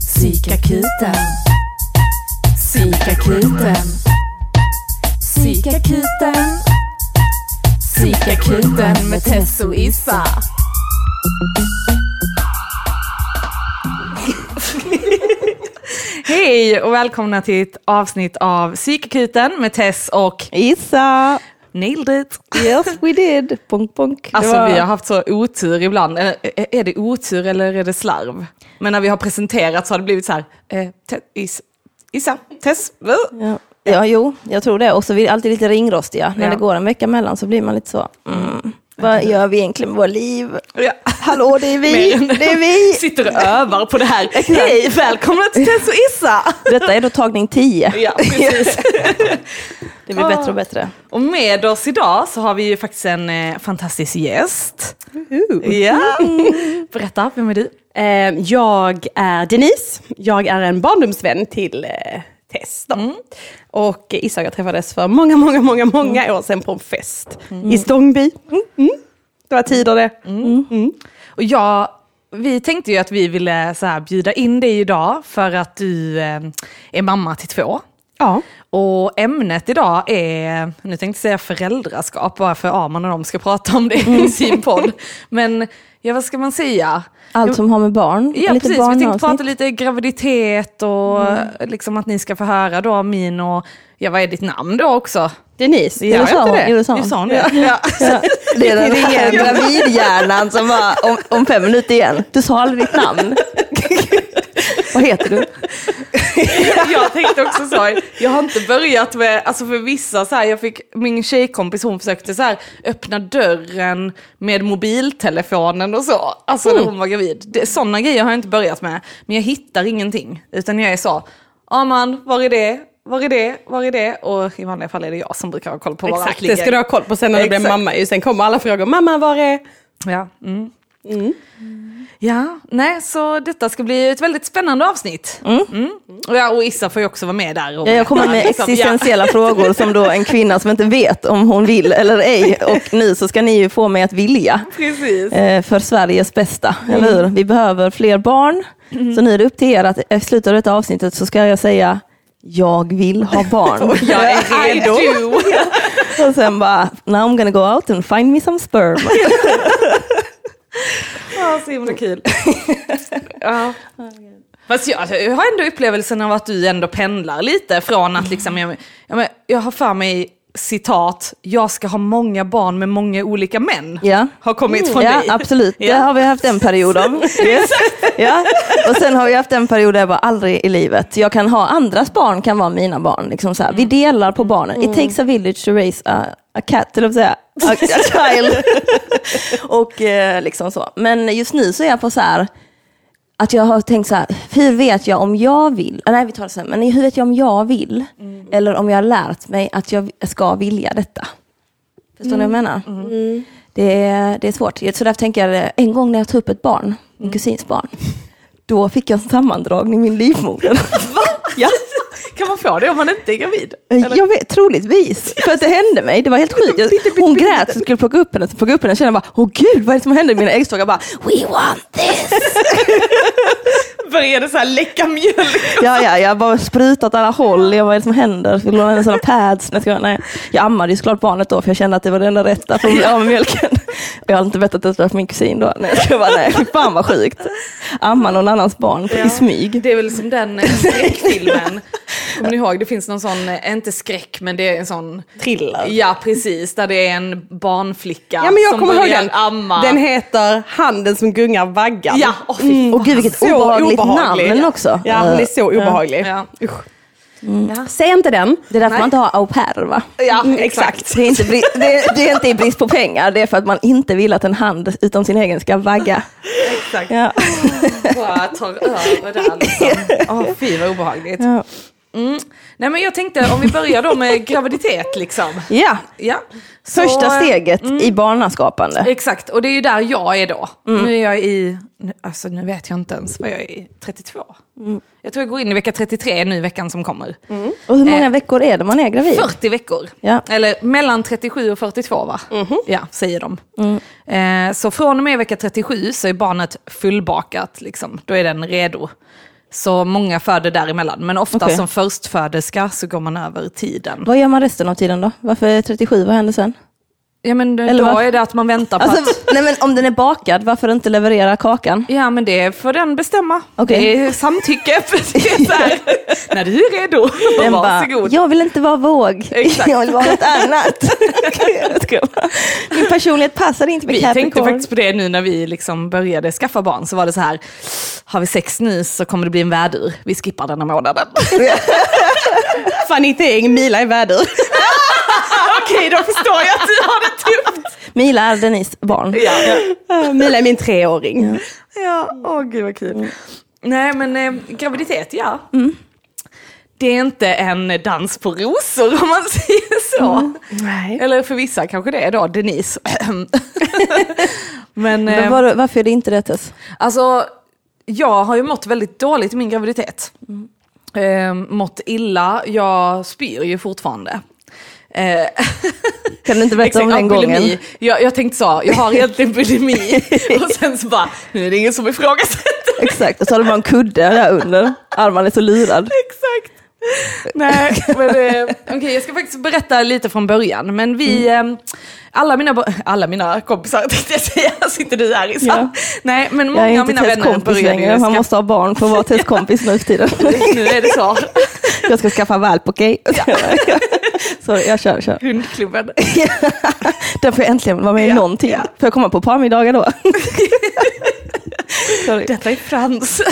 Psykakuten. Psykakuten. Psykakuten. Psykakuten med Tess och Issa. Hej och välkomna till ett avsnitt av Psykakuten med Tess och Issa! Nailed it! Yes we did! Bonk, bonk. Alltså var- vi har haft så otur ibland. Är- det otur eller är det slarv? Men när vi har presenterat så har det blivit så här. Eh, te, is, Issa, Tess. Ja. ja, jo, jag tror det. Och så är vi alltid lite ringrostiga. När Ja. det går en vecka mellan så blir man lite så, mm, vad gör vi egentligen med våra liv? Ja. Hallå, det är vi! Det är vi! Sitter och övar på det här. Hej, välkomna till Tess och Issa! Detta är då tagning 10. Ja, precis. Det blir bättre och bättre. Och med oss idag så har vi ju faktiskt en eh, fantastisk gäst. Ja. Berätta, vem är du? Eh, Jag är Denise. Jag är en barndomsvän till eh, Tess. Då. Och Issa och jag träffades för många, många, många, många år sedan på en fest i Stångby. Mm. Mm. Det var tider det. Och jag, vi tänkte ju att vi ville så här bjuda in dig idag för att du eh, är mamma till två. Ja. Och ämnet idag är, nu tänkte jag säga föräldraskap, bara för Arman och de ska prata om det i sin podd. Men ja, vad ska man säga? Allt som har med barn, Ja lite precis, vi tänkte prata lite graviditet och liksom att ni ska få höra då min och, ja vad är ditt namn då också? Denise, Ja, ja, sa hon. Jo, det? sa hon. Sa det? Ja. Ja, det är den här gravidhjärnan som var om, om fem minuter igen. Du sa aldrig ditt namn. Vad heter du? jag tänkte också så, jag har inte börjat med, alltså för vissa så här, jag fick, min tjejkompis hon försökte så här öppna dörren med mobiltelefonen och så, alltså när hon var gravid. Sådana grejer har jag inte börjat med, men jag hittar ingenting, utan jag är så, ja man, var är det? Var är det? Var är det? Och i vanliga fall är det jag som brukar ha koll på var Exakt, det ska du ha koll på sen när du blir mamma. Sen kommer alla frågor, mamma var är... Ja, mm. Ja, nej, så detta ska bli ett väldigt spännande avsnitt. Mm. Och, ja, och Issa får ju också vara med där. Och Ja, jag kommer med liksom, existentiella frågor som då en kvinna som inte vet om hon vill eller ej. Och nu så ska ni ju få mig att vilja. Precis. eh, för Sveriges bästa, eller hur? Vi behöver fler barn. Så nu är det upp till er att i slutet av detta avsnittet så ska jag säga jag vill ha barn. Jag är redo. Och sen bara, now I'm gonna go out and find me some sperm. Ja, så himla kul. ja. Fast jag, jag har ändå upplevelsen av att du ändå pendlar lite från att liksom, jag, jag, jag har för mig citat, jag ska ha många barn med många olika män. Ja. Har kommit från ja, dig. absolut. Det Ja. har vi haft en period av. Ja. Och sen har vi haft en period där jag bara aldrig i livet. Jag kan ha andras barn kan vara mina barn. Liksom så här. Vi delar på barnen. It takes a village to raise a, a cat, eller vad säga, a, a child. och eh, liksom så. Men just nu så är jag på så här, att jag har tänkt så här, hur vet jag om jag vill? Ah, Nej, vi tar det sen. Men hur vet jag om jag vill? Eller om jag har lärt mig att jag ska vilja detta? Förstår ni vad jag menar? Det, är, det är svårt. Så därför tänker jag, en gång när jag tog upp ett barn, min kusins barn, då fick jag en sammandragning i min livmoder. ja, Kan man få det om man inte är gravid? jag vet, troligtvis. För att det hände mig, det var helt sjukt. Jag, hon grät så skulle plocka upp henne, så plockade upp henne och kände bara, åh gud, vad är det som händer mina äggstockar? Bara, we want this! Började så här läcka mjölk. Ja, ja, jag bara sprutat åt alla håll. Jag, vad är det som händer? Skulle hon ha sådana pads? Nej, jag, ammade ju såklart barnet då, för jag kände att det var det enda rätta för att bli av med mjölken. Jag hade inte berättat det för min kusin då. Nej, jag bara, nej, fan vad sjukt. Amma någon annans barn i smyg. Det är väl som den eh, skräckfilmen. Kommer ni ihåg? Det finns någon sån, eh, inte skräck men det är en sån Thriller. Ja precis, där det är en barnflicka Ja men jag som kommer ihåg den. amma. Den heter Handen som gungar vaggan. Ja, åh fy Och gud vilket Så obehagligt obehaglig. namn också. Ja, den är så obehaglig. Ja. Usch. Säg inte den. Det är därför Nej. man inte har au pair va? Ja, Mm, exakt. Det är, inte, det, är, det är inte i brist på pengar, det är för att man inte vill att en hand utom sin egen ska vagga. exakt. Ja. Bara tar över där liksom. Åh fy vad obehagligt. Ja. Mm. Nej men jag tänkte om vi börjar då med graviditet liksom. Ja, Ja. Så, första eh, steget i barnaskapande. Exakt, och det är ju där jag är då. Nu är jag i, nu- alltså nu vet jag inte ens vad jag är i, 32. Jag tror jag går in i vecka 33 nu i veckan som kommer. Och hur många eh, veckor är det man är gravid? 40 veckor. Ja. Eller mellan 37 och 42 va? Ja, säger de. Eh, så från och med vecka 37 så är barnet fullbakat, liksom. då är den redo. Så många föder däremellan, men ofta Okej. som förstföderska så går man över tiden. Vad gör man resten av tiden då? Varför 37? Vad händer sen? Ja men Eller då är det att man väntar på att... Alltså, nej men om den är bakad, varför inte leverera kakan? Ja men det får den bestämma. Okej. Det är samtycke. Det är så här, när du är redo, Den bara, varsågod. jag vill inte vara våg, Exakt. jag vill vara något annat. Jag skojar bara. Min personlighet passar inte med Vi tänkte Capricorn. faktiskt på det nu när vi liksom började skaffa barn, så var det så här, har vi sex nu så kommer det bli en värdur. Vi skippar denna månaden. Fanny Teng, Mila är vädur. Okej, då förstår jag att du har det tufft. Mila är Denise barn. Ja, Ah, Mila är min treåring. ja. åh gud vad kul. Nej men eh, graviditet, ja. Det är inte en dans på rosor om man säger så. Nej. Eller för vissa kanske det är då, Denise. men eh, var, varför är det inte det Tess? alltså, jag har ju mått väldigt dåligt i min graviditet. Eh, mått illa, jag spyr ju fortfarande. Eh, Kan du inte berätta om den ja, gången? Jag, jag tänkte så, jag har egentligen bulimi. och sen så bara, nu är det ingen som ifrågasätter. Exakt, och så har du bara en kudde där under. Arman är så lurad. Exakt. Nej, men eh, okej jag ska faktiskt berätta lite från början. Men vi, Mm. eh, alla, mina, alla mina kompisar tänkte jag säga, sitter du här i Ja. Nej, men Jag är många av mina vänner började längre. Man måste ha barn för att vara Tess kompis nu för tiden. Nu är det så. Jag ska skaffa valp, okej? Så jag kör, kör. Hundklubben. Där får jag äntligen vara med i Ja, någonting. ja. Får jag komma på parmiddagar då? Sorry. Detta är Frans.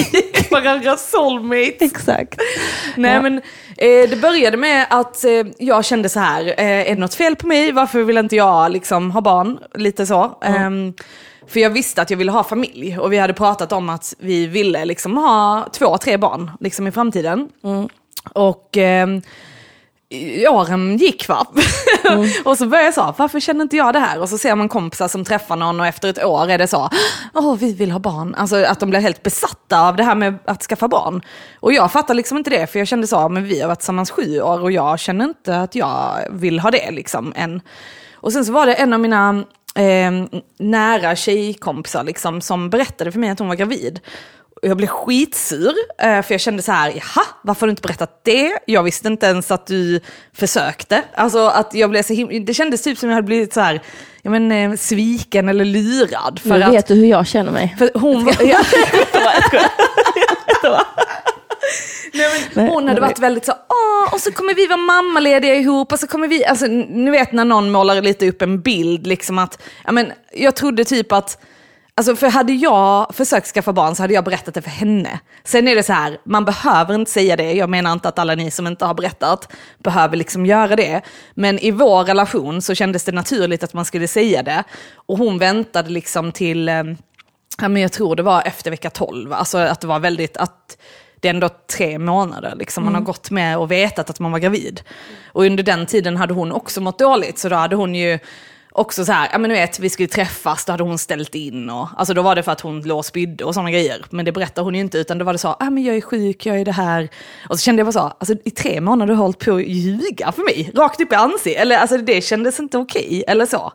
Varandra soulmates. Exakt. Nej Ja. men eh, det började med att eh, jag kände så här, eh, är det något fel på mig? Varför vill inte jag liksom ha barn? Lite så. Ehm, för jag visste att jag ville ha familj och vi hade pratat om att vi ville liksom ha två, tre barn liksom i framtiden. Och ehm, åren gick va? och så började jag så, varför känner inte jag det här? Och så ser man kompisar som träffar någon och efter ett år är det så, åh vi vill ha barn. Alltså att de blir helt besatta av det här med att skaffa barn. Och jag fattar liksom inte det, för jag kände så, men vi har varit tillsammans sju år och jag känner inte att jag vill ha det liksom än. Och sen så var det en av mina eh, nära tjejkompisar liksom, som berättade för mig att hon var gravid. Jag blev skitsur, eh, för jag kände så här, jaha, varför har du inte berättat det? Jag visste inte ens att du försökte. Alltså att jag blev så him- det kändes typ som jag hade blivit så här, ja, men, eh, sviken eller lurad. För Nu att, vet du hur jag känner mig. för hon var... Ja. Nej, men hon hade varit väldigt så, åh, och så kommer vi vara mammalediga ihop och så kommer vi, alltså ni vet när någon målar lite upp en bild liksom att, ja men jag trodde typ att, alltså för hade jag försökt skaffa barn så hade jag berättat det för henne. Sen är det så här, man behöver inte säga det, jag menar inte att alla ni som inte har berättat behöver liksom göra det. Men i vår relation så kändes det naturligt att man skulle säga det. Och hon väntade liksom till, eh, Ja, men jag tror det var efter vecka 12, alltså att det var väldigt, att det är ändå tre månader liksom, man har gått med och vetat att man var gravid. Och under den tiden hade hon också mått dåligt, så då hade hon ju också så här, ja men du vet, vi skulle träffas, då hade hon ställt in och, alltså då var det för att hon låg och spydde och sådana grejer. Men det berättade hon ju inte, utan då var det så, ja men jag är sjuk, jag är det här. Och så kände jag bara så, alltså i tre månader har du hållit på att ljuga för mig, rakt upp i ansiktet, eller alltså det kändes inte okej, eller så.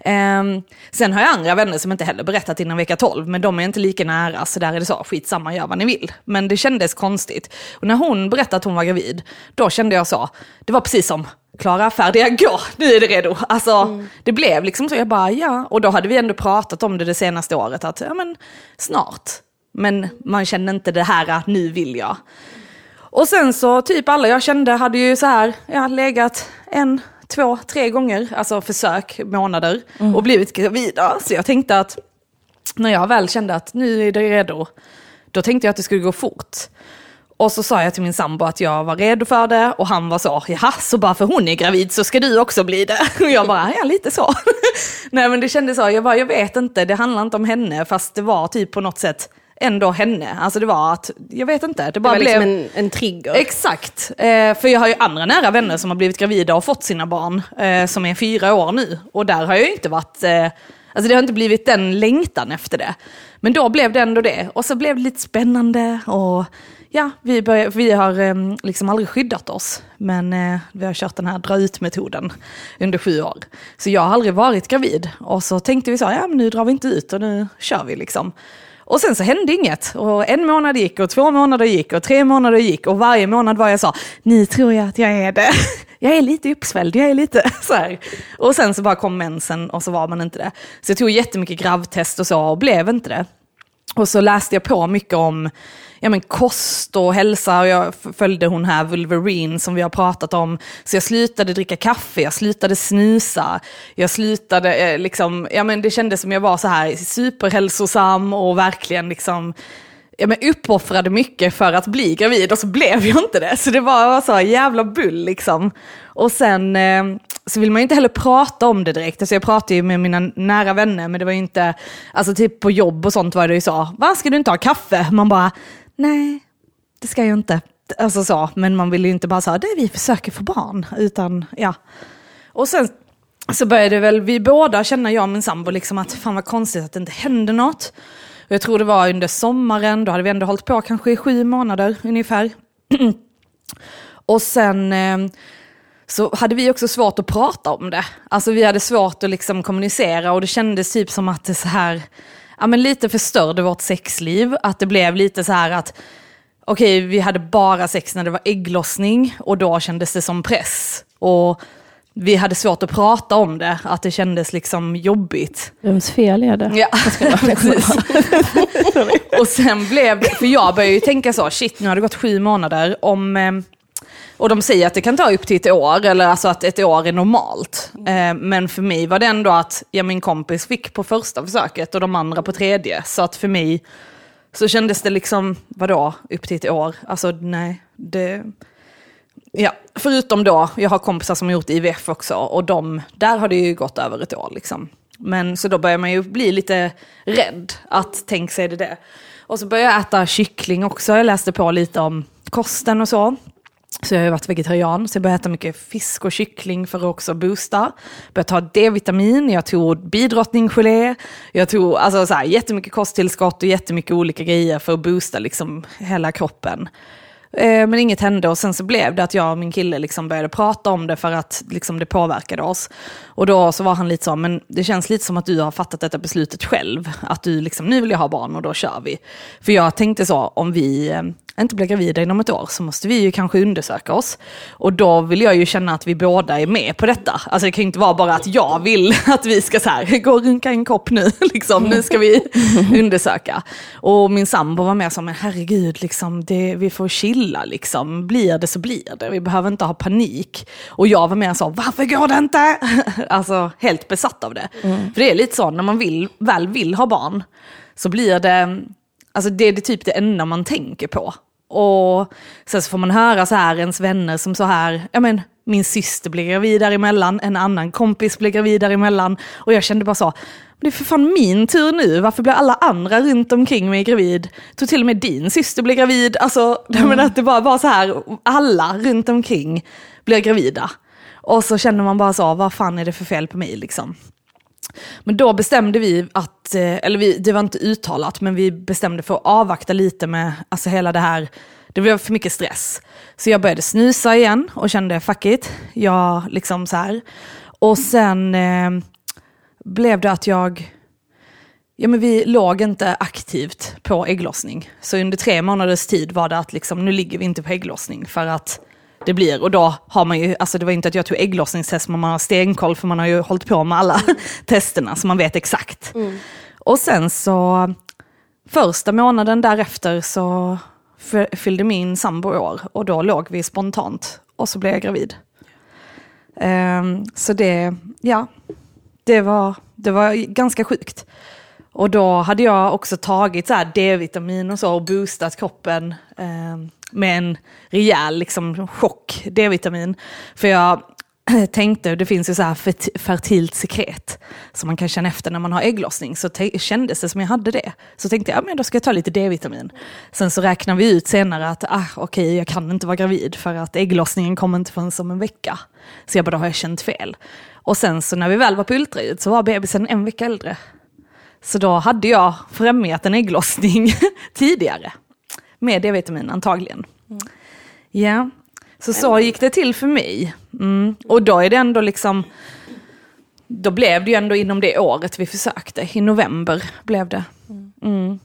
Ehm, sen har jag andra vänner som inte heller berättat innan vecka 12, men de är inte lika nära, så där är det så, skitsamma, gör vad ni vill. Men det kändes konstigt. Och när hon berättade att hon var gravid, då kände jag så, det var precis som, Klara, färdiga, gå, nu är det redo. Alltså, det blev liksom så, jag bara, ja. Och då hade vi ändå pratat om det det senaste året, att ja men snart. Men man kände inte det här, nu vill jag. Och sen så, typ alla jag kände hade ju så här, ja, legat en, två, tre gånger, alltså försök, månader, och blivit gravida. Så jag tänkte att när jag väl kände att nu är det redo, då tänkte jag att det skulle gå fort. Och så sa jag till min sambo att jag var redo för det och han var så, jaha, så bara för hon är gravid så ska du också bli det. Och jag bara, ja lite så. Nej men det kändes så, jag bara, jag vet inte, det handlar inte om henne, fast det var typ på något sätt ändå henne. Alltså det var att, jag vet inte, det Det bara var blev... liksom en, en trigger. Exakt, eh, för jag har ju andra nära vänner som har blivit gravida och fått sina barn, eh, som är fyra år nu. Och där har jag inte varit, eh, alltså det har inte blivit den längtan efter det. Men då blev det ändå det. Och så blev det lite spännande och ja, vi, började, vi har eh, liksom aldrig skyddat oss. Men eh, vi har kört den här dra ut-metoden under sju år. Så jag har aldrig varit gravid. Och så tänkte vi så, ja men nu drar vi inte ut och nu kör vi liksom. Och sen så hände inget. Och en månad gick och två månader gick och tre månader gick. Och varje månad var jag så, nu tror jag att jag är det. Jag är lite uppsvälld, jag är lite så här. Och sen så bara kom mensen och så var man inte det. Så jag tog jättemycket gravtest och så och blev inte det. Och så läste jag på mycket om ja, men kost och hälsa och jag följde hon här Wolverine som vi har pratat om. Så jag slutade dricka kaffe, jag slutade snusa, jag slutade eh, liksom, ja men det kändes som jag var så här superhälsosam och verkligen liksom ja, men uppoffrade mycket för att bli gravid och så blev jag inte det. Så det var så här jävla bull liksom. Och sen eh, så vill man ju inte heller prata om det direkt. Alltså jag pratade ju med mina nära vänner men det var ju inte, alltså typ på jobb och sånt var det ju så, vad ska du inte ha kaffe? Man bara, nej det ska jag inte. Alltså så, men man vill ju inte bara säga, det vi försöker få barn, utan ja. Och sen så började väl vi båda känna, jag och min sambo, liksom att fan vad konstigt att det inte hände något. Och jag tror det var under sommaren, då hade vi ändå hållit på kanske i sju månader ungefär. och sen eh, så hade vi också svårt att prata om det. Alltså vi hade svårt att liksom kommunicera och det kändes typ som att det så här, ja men lite förstörde vårt sexliv. Att det blev lite så här att, okej vi hade bara sex när det var ägglossning och då kändes det som press. Och vi hade svårt att prata om det, att det kändes liksom jobbigt. Vems fel är det? Ja, precis. och sen blev det, för jag började ju tänka så, shit nu har det gått sju månader, om, eh, och de säger att det kan ta upp till ett år, eller alltså att ett år är normalt. Eh, men för mig var det ändå att, ja min kompis fick på första försöket och de andra på tredje, så att för mig så kändes det liksom, vadå, upp till ett år? Alltså nej, det... Ja, förutom då, jag har kompisar som har gjort IVF också och de, där har det ju gått över ett år liksom. Men så då börjar man ju bli lite rädd att tänk sig det det. Och så började jag äta kyckling också, jag läste på lite om kosten och så. Så jag har ju varit vegetarian, så jag började äta mycket fisk och kyckling för att också boosta. Började ta D-vitamin, jag tog bidrottninggelé, jag tog alltså så här, jättemycket kosttillskott och jättemycket olika grejer för att boosta liksom hela kroppen. Eh, Men inget hände och sen så blev det att jag och min kille liksom började prata om det för att liksom det påverkade oss. Och då så var han lite så, men det känns lite som att du har fattat detta beslutet själv. Att du liksom, nu vill jag ha barn och då kör vi. För jag tänkte så, om vi eh, inte blir gravida inom ett år så måste vi ju kanske undersöka oss. Och då vill jag ju känna att vi båda är med på detta. Alltså det kan ju inte vara bara att jag vill att vi ska så här, gå och runka en kopp nu, liksom, nu ska vi undersöka. Och min sambo var med som, men herregud, liksom, det, vi får chilla, liksom. blir det så blir det, vi behöver inte ha panik. Och jag var mer så, varför går det inte? alltså helt besatt av det. För det är lite så, när man vill, väl vill ha barn, så blir det, alltså det är det typ det enda man tänker på. Och sen så får man höra så här, ens vänner som så här, ja men min syster blir gravid däremellan, en annan kompis blir gravid däremellan. Och jag kände bara så, det är för fan min tur nu, varför blir alla andra runt omkring mig gravid? Jag tror till och med din syster blir gravid, alltså mm. men att det bara var så här, alla runt omkring blir gravida. Och så känner man bara så, vad fan är det för fel på mig liksom? Men då bestämde vi att, eh, eller vi, det var inte uttalat, men vi bestämde för att avvakta lite med alltså hela det här, det blev för mycket stress. Så jag började snusa igen och kände fuck it, jag liksom så här. Och sen eh, blev det att jag, ja men vi låg inte aktivt på ägglossning. Så under tre månaders tid var det att liksom, nu ligger vi inte på ägglossning för att det blir. Och då har man ju, alltså det var inte att jag tog ägglossningstest, men man har stenkoll för man har ju hållit på med alla testerna så man vet exakt. Mm. Och sen så, första månaden därefter så fyllde min sambo år och då låg vi spontant och så blev jag gravid. Um, så det, ja, det var, det var ganska sjukt. Och då hade jag också tagit så D-vitamin och så och boostat kroppen. Ehm, med en rejäl liksom, chock D-vitamin. För jag tänkte, det finns ju så här fert- fertilt sekret som man kan känna efter när man har ägglossning, så kändes det som jag hade det. Så tänkte jag, ja, men då ska jag ta lite D-vitamin. Sen så räknar vi ut senare att, ah, okej, jag kan inte vara gravid för att ägglossningen kommer inte förrän om en vecka. Så jag bara, då har jag känt fel. Och sen så när vi väl var på ultraljud så var bebisen en vecka äldre. Så då hade jag främjat en ägglossning tidigare. Med D-vitamin antagligen. Ja, så så gick det till för mig. Mm. Och då är det ändå liksom, då blev det ju ändå inom det året vi försökte. I november blev det. Mm.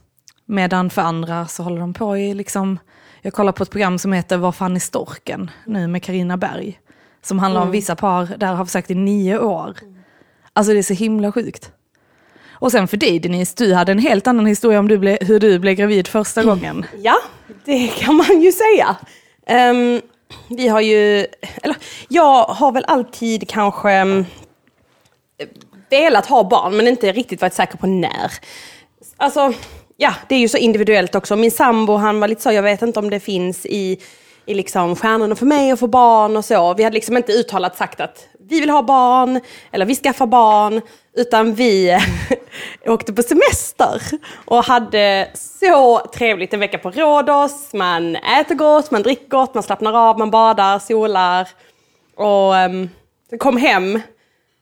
Medan för andra så håller de på i liksom, jag kollar på ett program som heter Vad fan är storken? Nu med Karina Berg. Som handlar om vissa par där har försökt i nio år. Alltså det är så himla sjukt. Och sen för dig Denise, du hade en helt annan historia om du ble, hur du blev gravid första gången. Ja, det kan man ju säga. Ehm, vi har ju, eller jag har väl alltid kanske um, velat ha barn men inte riktigt varit säker på när. Alltså, ja, det är ju så individuellt också. Min sambo han var lite så, jag vet inte om det finns i, i liksom stjärnorna för mig att få barn och så. Vi hade liksom inte uttalat sagt att vi vill ha barn eller vi skaffar barn. Utan vi åkte på semester och hade så trevligt en vecka på Rhodos. Man äter gott, man dricker gott, man slappnar av, man badar, solar. Och um, kom hem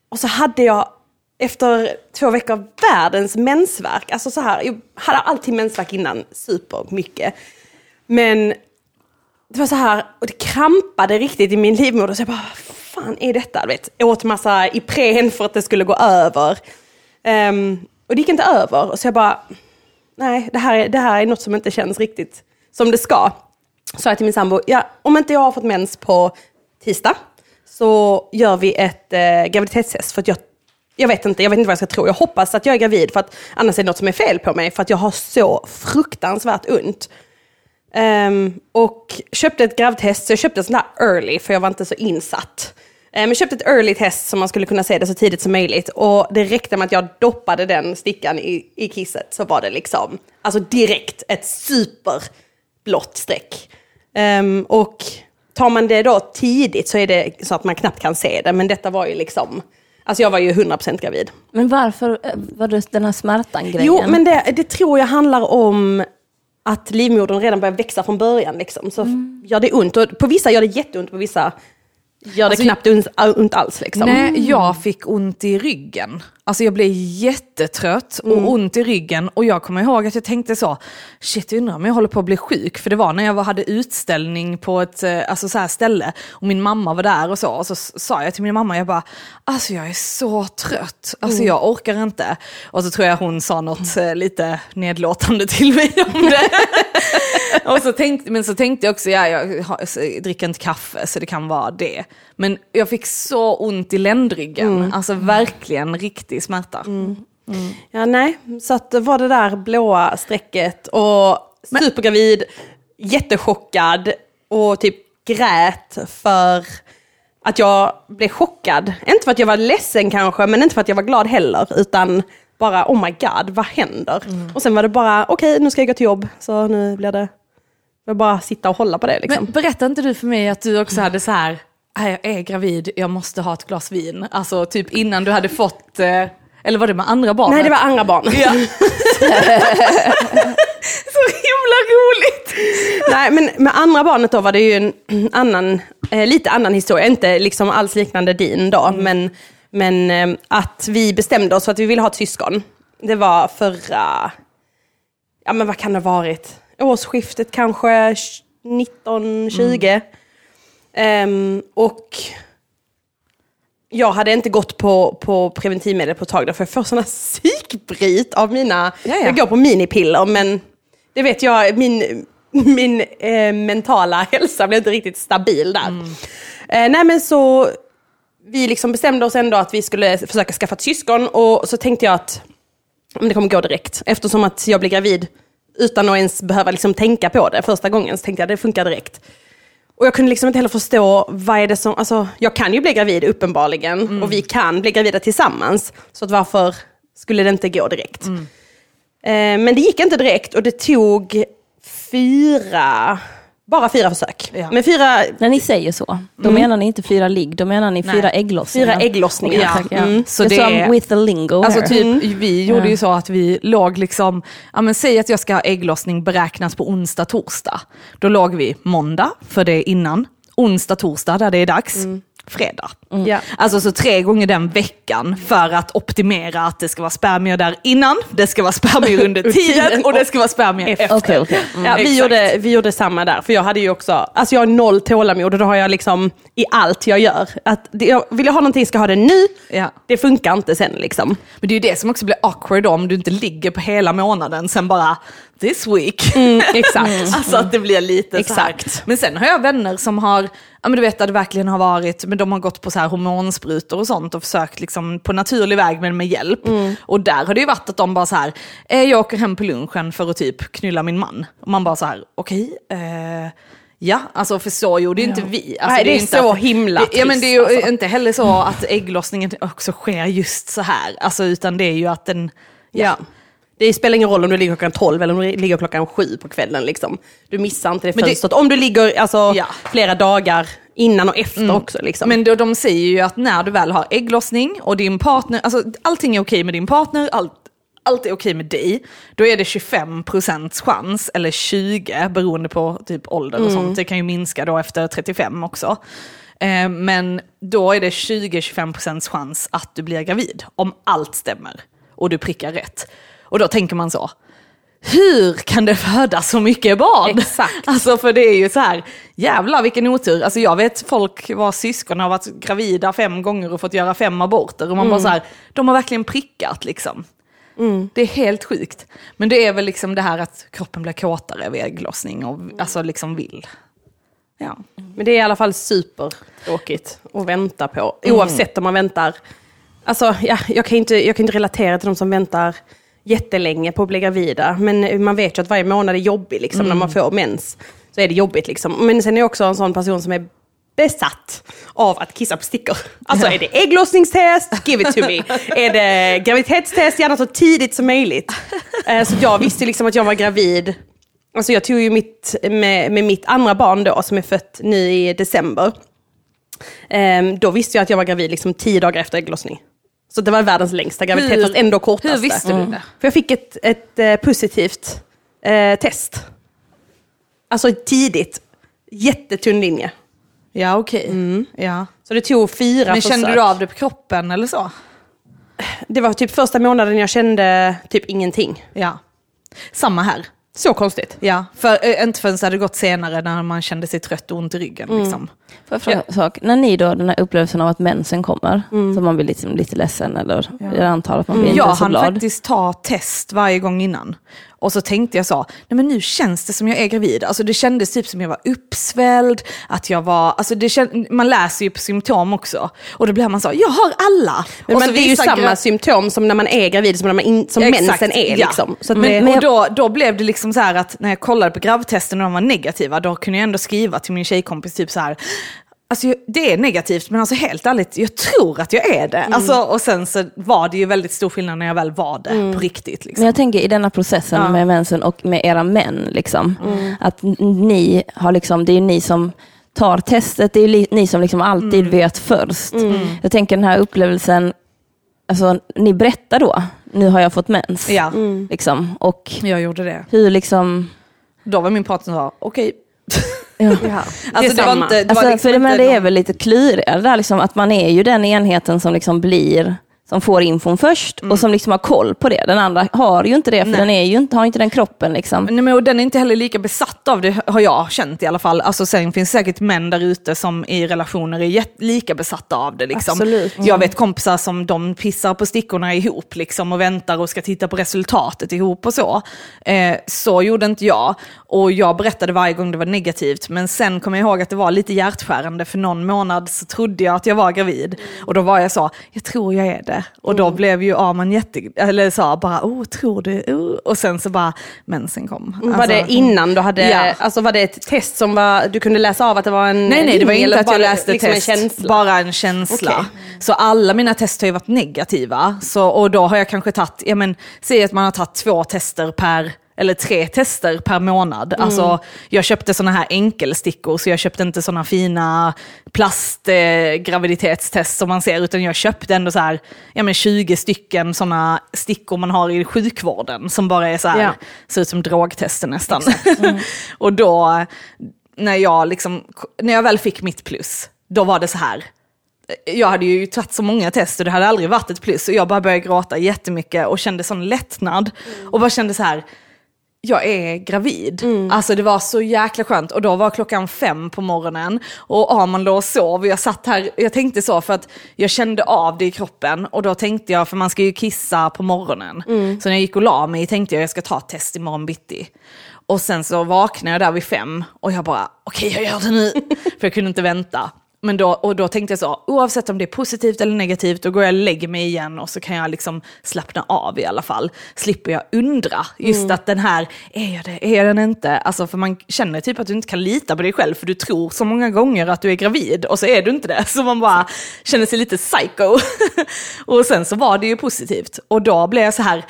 och så hade jag efter två veckor världens mensvärk. Alltså så här, jag hade alltid mensvärk innan, supermycket. Men det var så här, och det krampade riktigt i min livmoder. Så jag bara, fan är detta? Du vet, jag åt massa Ipren för att det skulle gå över. Um, och det gick inte över. Så jag bara, nej, det här, är, det här är något som inte känns riktigt som det ska. Så jag till min sambo, ja, om inte jag har fått mens på tisdag så gör vi ett eh, graviditetstest. För att jag, jag vet inte, jag vet inte vad jag ska tro. Jag hoppas att jag är gravid för att annars är det något som är fel på mig. För att jag har så fruktansvärt ont. Ehm, och köpte ett gravtest, så jag köpte ett sånt där early för jag var inte så insatt. Um, jag köpte ett early test så man skulle kunna se det så tidigt som möjligt. Och det räckte med att jag doppade den stickan i, i kisset så var det liksom, alltså direkt ett superblått streck. Ehm, och tar man det då tidigt så är det så att man knappt kan se det. Men detta var ju liksom, alltså jag var ju 100% gravid. Men varför eh, var det den här smärtan grejen? Jo, men det, det tror jag handlar om att livmodern redan börjar växa från början. Liksom. Så gör det ont. Och på vissa gör det jätteont, på vissa gör det Alltså, knappt ont, ont alls. Liksom. Nej, jag fick ont i ryggen. Alltså jag blev jättetrött och ont i ryggen och jag kommer ihåg att jag tänkte så, shit jag undrar om jag håller på att bli sjuk. För det var när jag hade utställning på ett eh, alltså så här ställe och min mamma var där och så. Och så sa jag till min mamma, jag bara, alltså jag är så trött, alltså jag orkar inte. Och så tror jag hon sa något eh, lite nedlåtande till mig om det. och så tänkte, men så tänkte jag också, ja, jag dricker inte kaffe så det kan vara det. Men jag fick så ont i ländryggen, alltså verkligen riktig smärta. Ja, nej. Så att var det där blåa strecket och supergravid, jättechockad och typ grät för att jag blev chockad. Inte för att jag var ledsen kanske, men inte för att jag var glad heller, utan bara oh my god, vad händer? Och sen var det bara, okej nu ska jag gå till jobb, så nu blir det, jag bara sitta och hålla på det liksom. Men berättade inte du för mig att du också hade så här, "Nej, jag är gravid, jag måste ha ett glas vin. Alltså typ innan du hade fått, eh, eller var det med andra barnet? Nej, det var andra barn. Ja. så himla roligt! Nej, men med andra barnet då var det ju en annan, eh, lite annan historia, inte liksom alls liknande din då, men, men eh, att vi bestämde oss för att vi ville ha ett syskon. Det var förra, ja men vad kan det ha varit? Årsskiftet kanske 19, 20. Ehm, och jag hade inte gått på, på preventivmedel på ett tag, för jag får sådana psykbryt av mina, Ja, ja. jag går på minipiller, men det vet jag, min, min eh, mentala hälsa blev inte riktigt stabil där. Eh, nej men så, vi liksom bestämde oss ändå att vi skulle försöka skaffa ett syskon och så tänkte jag att det kommer gå direkt, eftersom att jag blir gravid utan att ens behöva liksom tänka på det första gången, så tänkte jag att det funkar direkt. Och jag kunde liksom inte heller förstå vad är det som, alltså jag kan ju bli gravid uppenbarligen och vi kan bli gravida tillsammans. Så att varför skulle det inte gå direkt? Eh, men det gick inte direkt och det tog fyra, Bara fyra försök. Ja. Men fyra, När ni säger så, då menar ni inte fyra ligg, då menar ni fyra ägglossningar. fyra ägglossningar. Ja, tack, ja. Mm. Så det är- with the lingo Alltså typ, vi gjorde ju så att vi låg liksom, ja men säg att jag ska ha ägglossning beräknas på onsdag, torsdag. Då låg vi måndag, för det är innan, onsdag, torsdag där det är dags, fredag. Ja. Alltså så tre gånger den veckan för att optimera att det ska vara spermier där innan, det ska vara spermier under tiden och det ska vara spermier efter. Okej, okej. Mm. Ja, vi, Exakt. gjorde, vi gjorde samma där, för jag hade ju också, alltså jag har noll tålamod och då har jag liksom i allt jag gör. Att det, jag, vill jag ha någonting ska jag ha det nu, Ja. det funkar inte sen liksom. Men det är ju det som också blir awkward om du inte ligger på hela månaden, sen bara this week. exakt. Alltså att det blir lite så här. Exakt. Men sen har jag vänner som har, ja men du vet att det verkligen har varit, men de har gått på så här hormonsprutor och sånt och försökt liksom på naturlig väg men med hjälp. Och där har det ju varit att de bara så här, eh, jag åker hem på lunchen för att typ knulla min man. Och man bara så här, okej, eh, Ja, alltså för så gjorde ju inte vi. Alltså, Nej, det är inte så att- himla det, Ja men det är ju trist, alltså. inte heller så att ägglossningen också sker just så här. Alltså utan det är ju att den, Ja. Det spelar ingen roll om du ligger klockan 12 eller om du ligger klockan 7 på kvällen. Liksom. Du missar inte det Men det- fönstret. Om du ligger alltså, Ja. flera dagar innan och efter också. Liksom. Men då, de säger ju att när du väl har ägglossning och din partner, alltså allting är okej med din partner, allt, allt är okej med dig, då är det 25% chans, eller 20 beroende på typ ålder och sånt. Det kan ju minska då efter 35 också. Eh, men då är det 20-25% chans att du blir gravid, om allt stämmer och du prickar rätt. Och då tänker man så, hur kan det födas så mycket barn? Exakt. Alltså för det är ju så här, jävlar vilken otur. Alltså jag vet folk vars syskon har varit gravida fem gånger och fått göra fem aborter. Och man bara så här, de har verkligen prickat liksom. Det är helt sjukt. Men det är väl liksom det här att kroppen blir kåtare vid ägglossning och alltså liksom vill. Ja. Men det är i alla fall supertråkigt att vänta på. Mm. Oavsett om man väntar. Alltså, ja, jag, kan inte, jag kan inte relatera till de som väntar jättelänge på att bli gravida. Men man vet ju att varje månad är jobbig liksom, när man Mm. får mens. Så är det jobbigt liksom. Men sen är jag också en sån person som är besatt av att kissa på stickor. Alltså är det ägglossningstest, give it to me. är det graviditetstest, gärna så tidigt som möjligt. Eh, Så jag visste liksom att jag var gravid. Alltså jag tog ju mitt, med, med mitt andra barn då, som är fött nu i december. Ehm, då visste jag att jag var gravid liksom tio dagar efter ägglossning. Så det var världens längsta graviditet, Hur- fast ändå kortaste. Hur visste du det? För jag fick ett, ett eh, positivt eh, test. Alltså tidigt. Jättetunn linje. Ja okej. Ja. Så det tog fyra Men försök. kände du av det på kroppen eller så? Det var typ första månaden jag kände typ ingenting. Ja. Samma här. Så konstigt. Ja, för, äh, inte förrän det hade gått senare när man kände sig trött och ont i ryggen. Liksom. Får jag fråga en sak? När ni då, den här upplevelsen av att mensen kommer, så man blir liksom lite ledsen eller jag antar att man blir Jag inte så hann glad. faktiskt ta test varje gång innan. Och så tänkte jag så, nej men nu känns det som jag är gravid. Alltså det kändes typ som jag var uppsvälld, att jag var, alltså det känd, man läser ju på symptom också. Och då blir man så, jag har alla! Men så det är ju samma symptom som när man är gravid, som, när man in, som Exakt, mensen är. ja. Liksom. Så men, det, och då, då blev det liksom så här att när jag kollade på gravtesten och de var negativa, då kunde jag ändå skriva till min tjejkompis typ så här, Alltså det är negativt men alltså helt ärligt, jag tror att jag är det. Mm. Alltså, och sen så var det ju väldigt stor skillnad när jag väl var det Mm. på riktigt. Liksom. Men jag tänker i denna processen med mensen och med era män, liksom, att n- ni har liksom, det är ni som tar testet, det är li- ni som liksom alltid vet först. Jag tänker den här upplevelsen, alltså ni berättar då, nu har jag fått mens. Ja, Liksom, och jag gjorde det. hur liksom, Då var min partner så, okej. ja. ja, det Alltså det var inte, det Alltså, var liksom för det, men det är väl lite klurigare där, liksom, att man är ju den enheten som liksom blir som får infon först och som liksom har koll på det. Den andra har ju inte det, för Nej. den är ju inte, har inte den kroppen. Liksom. Nej, men och den är inte heller lika besatt av det, har jag känt i alla fall. Alltså, sen finns säkert män där ute som i relationer är lika besatta av det. Liksom. Absolut. Jag vet kompisar som de pissar på stickorna ihop liksom, och väntar och ska titta på resultatet ihop och så. Eh, så gjorde inte jag. Och jag berättade varje gång det var negativt. Men sen kom jag ihåg att det var lite hjärtskärande. För någon månad så trodde jag att jag var gravid. Och då var jag så, jag tror jag är det. Och då blev ju Arman jätte... Eller sa bara, oh tror du? Oh. Och sen så bara, mensen kom. var Alltså- det innan du hade, Ja. alltså var det ett test som var, du kunde läsa av att det var en Nej, nej, det var inte att var jag det läste liksom test, En känsla? bara en känsla. Okej. Så alla mina test har ju varit negativa. Så, och då har jag kanske tagit, ja men, säg att man har tagit två tester per eller tre tester per månad. Alltså, jag köpte såna här enkelstickor, så jag köpte inte såna fina plastgraviditetstest som man ser, utan jag köpte ändå så här, ja, men 20 stycken såna stickor man har i sjukvården, som bara är så här, Ja. ser ut som drogtester nästan. och då, när jag, liksom, när jag väl fick mitt plus, då var det så här, jag hade ju tagit så många test och det hade aldrig varit ett plus. Och jag bara började gråta jättemycket och kände sån lättnad. Och bara kände så här, jag är gravid. Alltså det var så jäkla skönt. Och då var klockan fem på morgonen och Arman låg och sov. Och jag satt här, jag tänkte så för att jag kände av det i kroppen. Och då tänkte jag, för man ska ju kissa på morgonen. Så när jag gick och la mig tänkte jag jag ska ta ett test imorgon bitti. Och sen så vaknade jag där vid fem och jag bara, okej jag gör det nu. för jag kunde inte vänta. Men då, och då tänkte jag så, oavsett om det är positivt eller negativt, då går jag och lägger mig igen och så kan jag liksom slappna av i alla fall. Slipper jag undra, just att den här, är jag det, är jag den inte? Alltså för man känner typ att du inte kan lita på dig själv, för du tror så många gånger att du är gravid och så är du inte det. Så man bara känner sig lite psycho. och sen så var det ju positivt. Och då blev jag så här,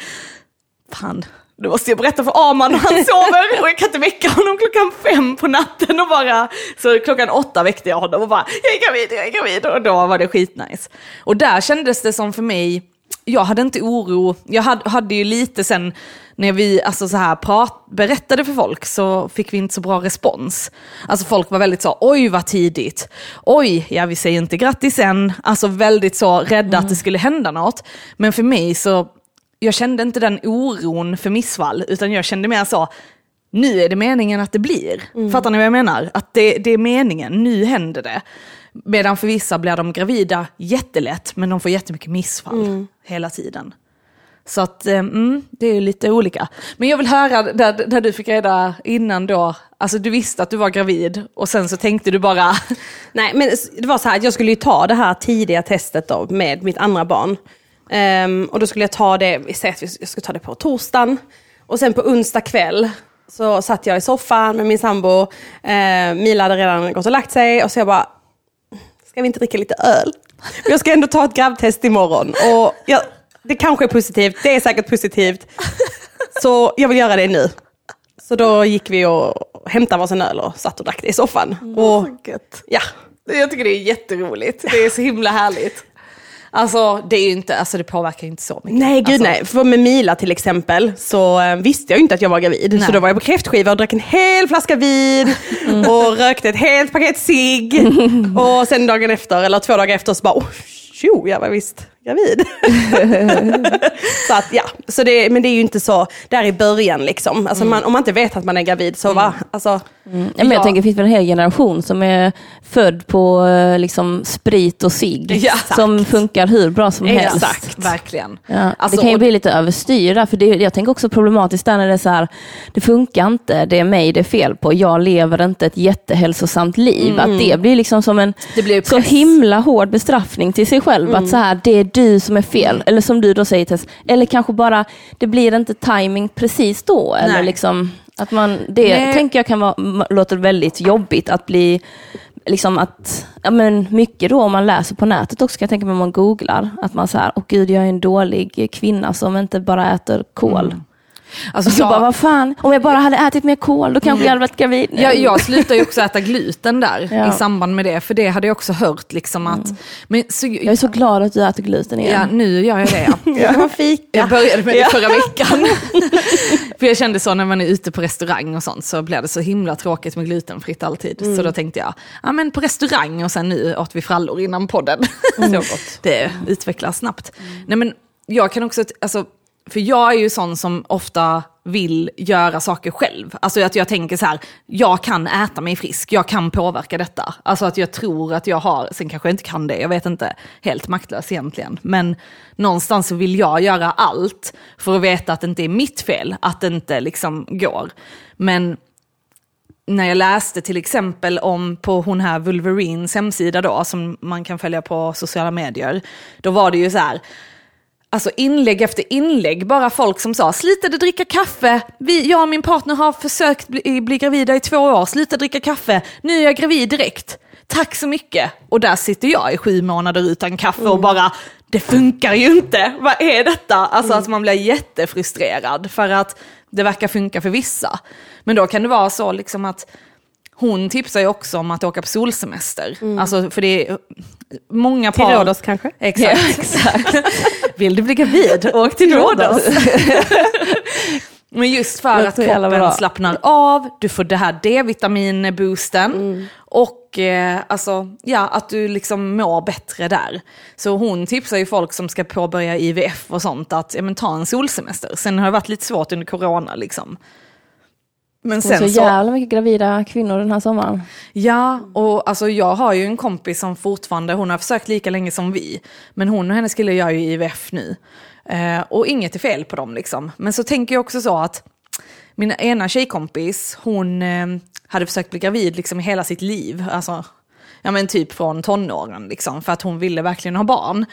fan, då måste jag berätta för Arman han sover och jag kan inte väcka honom klockan fem på natten och bara, så klockan åtta väckte jag honom och bara, jag är gravid, jag är gravid och då var det skitnice. Och där kändes det som för mig, jag hade inte oro, jag hade, hade ju lite sen när vi alltså så här prat, berättade för folk så fick vi inte så bra respons. Alltså folk var väldigt så, oj vad tidigt, oj, ja vi säger inte grattis än, alltså väldigt så rädda att det skulle hända något. Men för mig så jag kände inte den oron för missfall, utan jag kände mer så, nu är det meningen att det blir. Fattar ni vad jag menar? Att det, det är meningen, nu händer det. Medan för vissa blir de gravida jättelätt, men de får jättemycket missfall hela tiden. Så att, eh, mm, det är lite olika. Men jag vill höra där, där du fick reda innan då, alltså du visste att du var gravid och sen så tänkte du bara, Nej, men det var så här jag skulle ju ta det här tidiga testet då med mitt andra barn. Ehm, och då skulle jag ta det, vi säger att jag skulle ta det på torsdagen. Och sen på onsdag kväll så satt jag i soffan med min sambo. Ehm, Mila hade redan gått och lagt sig och så jag bara, ska vi inte dricka lite öl? Jag ska ändå ta ett grabbtest imorgon. Och jag, det kanske är positivt, det är säkert positivt. Så jag vill göra det nu. Så då gick vi och hämtade varsin öl och satt och drack det i soffan. Och, ja, Jag tycker det är jätteroligt. Det är så himla härligt. Alltså det är inte, alltså det påverkar inte så mycket. Nej, gud alltså, nej. För med Mila till exempel så eh, visste jag inte att jag var gravid. Nej. Så då var jag på kräftskiva och drack en hel flaska vin och rökte ett helt paket cigg. och sen dagen efter, eller två dagar efter, så bara, oh, tjo, jag var visst gravid. så att ja, så det, men det är ju inte så där i början liksom. Alltså, man, om man inte vet att man är gravid så va, alltså. Ja, men jag ja. tänker det finns väl en hel generation som är född på eh, liksom, sprit och cigg. Ja, som funkar hur bra som helst. Exakt, verkligen. Alltså, det kan ju bli lite överstyr där, för det, jag tänker också problematiskt där när det är så här, det funkar inte, det är mig det är fel på, jag lever inte ett jättehälsosamt liv. Att det blir liksom som en så himla hård bestraffning till sig själv. Att så här, det du som är fel, eller som du då säger Tess, eller kanske bara, det blir inte timing precis då. Eller liksom, att man, det Nej. tänker jag kan vara, låter väldigt jobbigt att bli Liksom att, ja men mycket då om man läser på nätet också kan jag tänka mig om man googlar. Att man säger, åh gud jag är en dålig kvinna som inte bara äter kål. Alltså, jag- bara, vad fan, om jag bara hade ätit mer kål då kanske jag hade varit gravid. Jag, jag slutade ju också äta gluten där Ja. i samband med det, för det hade jag också hört liksom att... Men, så, Jag är så glad att du äter gluten ja, igen. nu gör jag det. Ja. Var fika. Jag började med det förra veckan. För jag kände så när man är ute på restaurang och sånt så blir det så himla tråkigt med glutenfritt alltid. Så då tänkte jag, ja men på restaurang och sen nu åt vi frallor innan podden. Gott. Det utvecklas snabbt. Nej men jag kan också, alltså, för jag är ju sån som ofta vill göra saker själv. Alltså att jag tänker så här, jag kan äta mig frisk, jag kan påverka detta. Alltså att jag tror att jag har, sen kanske jag inte kan det, jag vet inte, helt maktlös egentligen. Men någonstans så vill jag göra allt för att veta att det inte är mitt fel, att det inte liksom går. Men när jag läste till exempel om på hon här Wolverines hemsida då, som man kan följa på sociala medier, då var det ju så här, Alltså inlägg efter inlägg, bara folk som sa slutade dricka kaffe, Vi, jag och min partner har försökt bli, bli gravida i två år, sluta dricka kaffe, nu är jag gravid direkt. Tack så mycket. Och där sitter jag i sju månader utan kaffe och bara, det funkar ju inte, vad är detta? Alltså att man blir jättefrustrerad för att det verkar funka för vissa. Men då kan det vara så liksom att hon tipsar ju också om att åka på solsemester. Alltså för det är många Till par... Rhodos kanske? Exakt. exakt. Vill du bli gravid? Åk till Rhodos. Men just för att kroppen slappnar av, du får det här D-vitaminboosten och eh, alltså, ja, att du liksom mår bättre där. Så hon tipsar ju folk som ska påbörja IVF och sånt att ja, men, ta en solsemester. Sen har det varit lite svårt under corona liksom. Men sen så så, jävla mycket gravida kvinnor den här sommaren. Ja, och alltså jag har ju en kompis som fortfarande, hon har försökt lika länge som vi, men hon och hennes kille gör ju IVF nu. Eh, och inget är fel på dem liksom. Men så tänker jag också så att min ena tjejkompis, hon eh, hade försökt bli gravid liksom i hela sitt liv. Alltså, ja men typ från tonåren liksom, för att hon ville verkligen ha barn.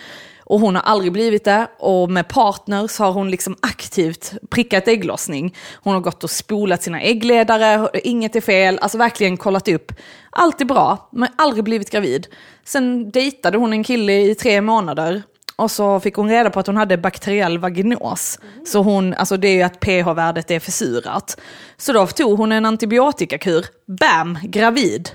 Och hon har aldrig blivit det. Och med partners har hon liksom aktivt prickat ägglossning. Hon har gått och spolat sina äggledare, inget är fel, alltså verkligen kollat upp. Allt är bra, men aldrig blivit gravid. Sen dejtade hon en kille i tre månader. Och så fick hon reda på att hon hade bakteriell vaginos. Så hon, alltså det är ju att pH-värdet är försurat. Så då tog hon en antibiotikakur, bam, gravid.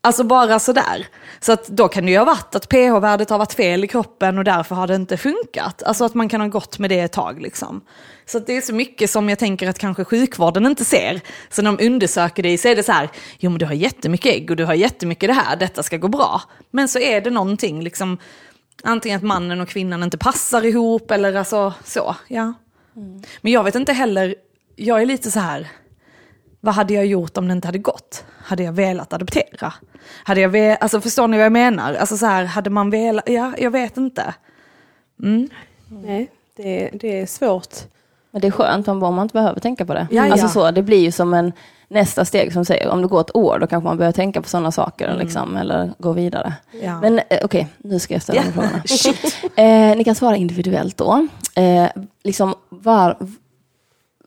Alltså bara sådär. Så att då kan det ju ha varit att pH-värdet har varit fel i kroppen och därför har det inte funkat. Alltså att man kan ha gått med det ett tag liksom. Så det är så mycket som jag tänker att kanske sjukvården inte ser. Så när de undersöker dig så är det så här, jo men du har jättemycket ägg och du har jättemycket det här, detta ska gå bra. Men så är det någonting liksom, antingen att mannen och kvinnan inte passar ihop eller alltså så, ja. Men jag vet inte heller, jag är lite så här, vad hade jag gjort om det inte hade gått? Hade jag velat adoptera? Hade jag ve- alltså förstår ni vad jag menar? Alltså så här, hade man velat, ja, jag vet inte. Nej, det, det är svårt. Men det är skönt om man inte behöver tänka på det. Ja, alltså ja. så, det blir ju som en nästa steg som säger, om det går ett år då kanske man börjar tänka på sådana saker Mm. liksom, eller gå vidare. Ja. Men eh, okej, nu ska jag ställa de frågorna. eh, ni kan svara individuellt då. Eh, liksom, var,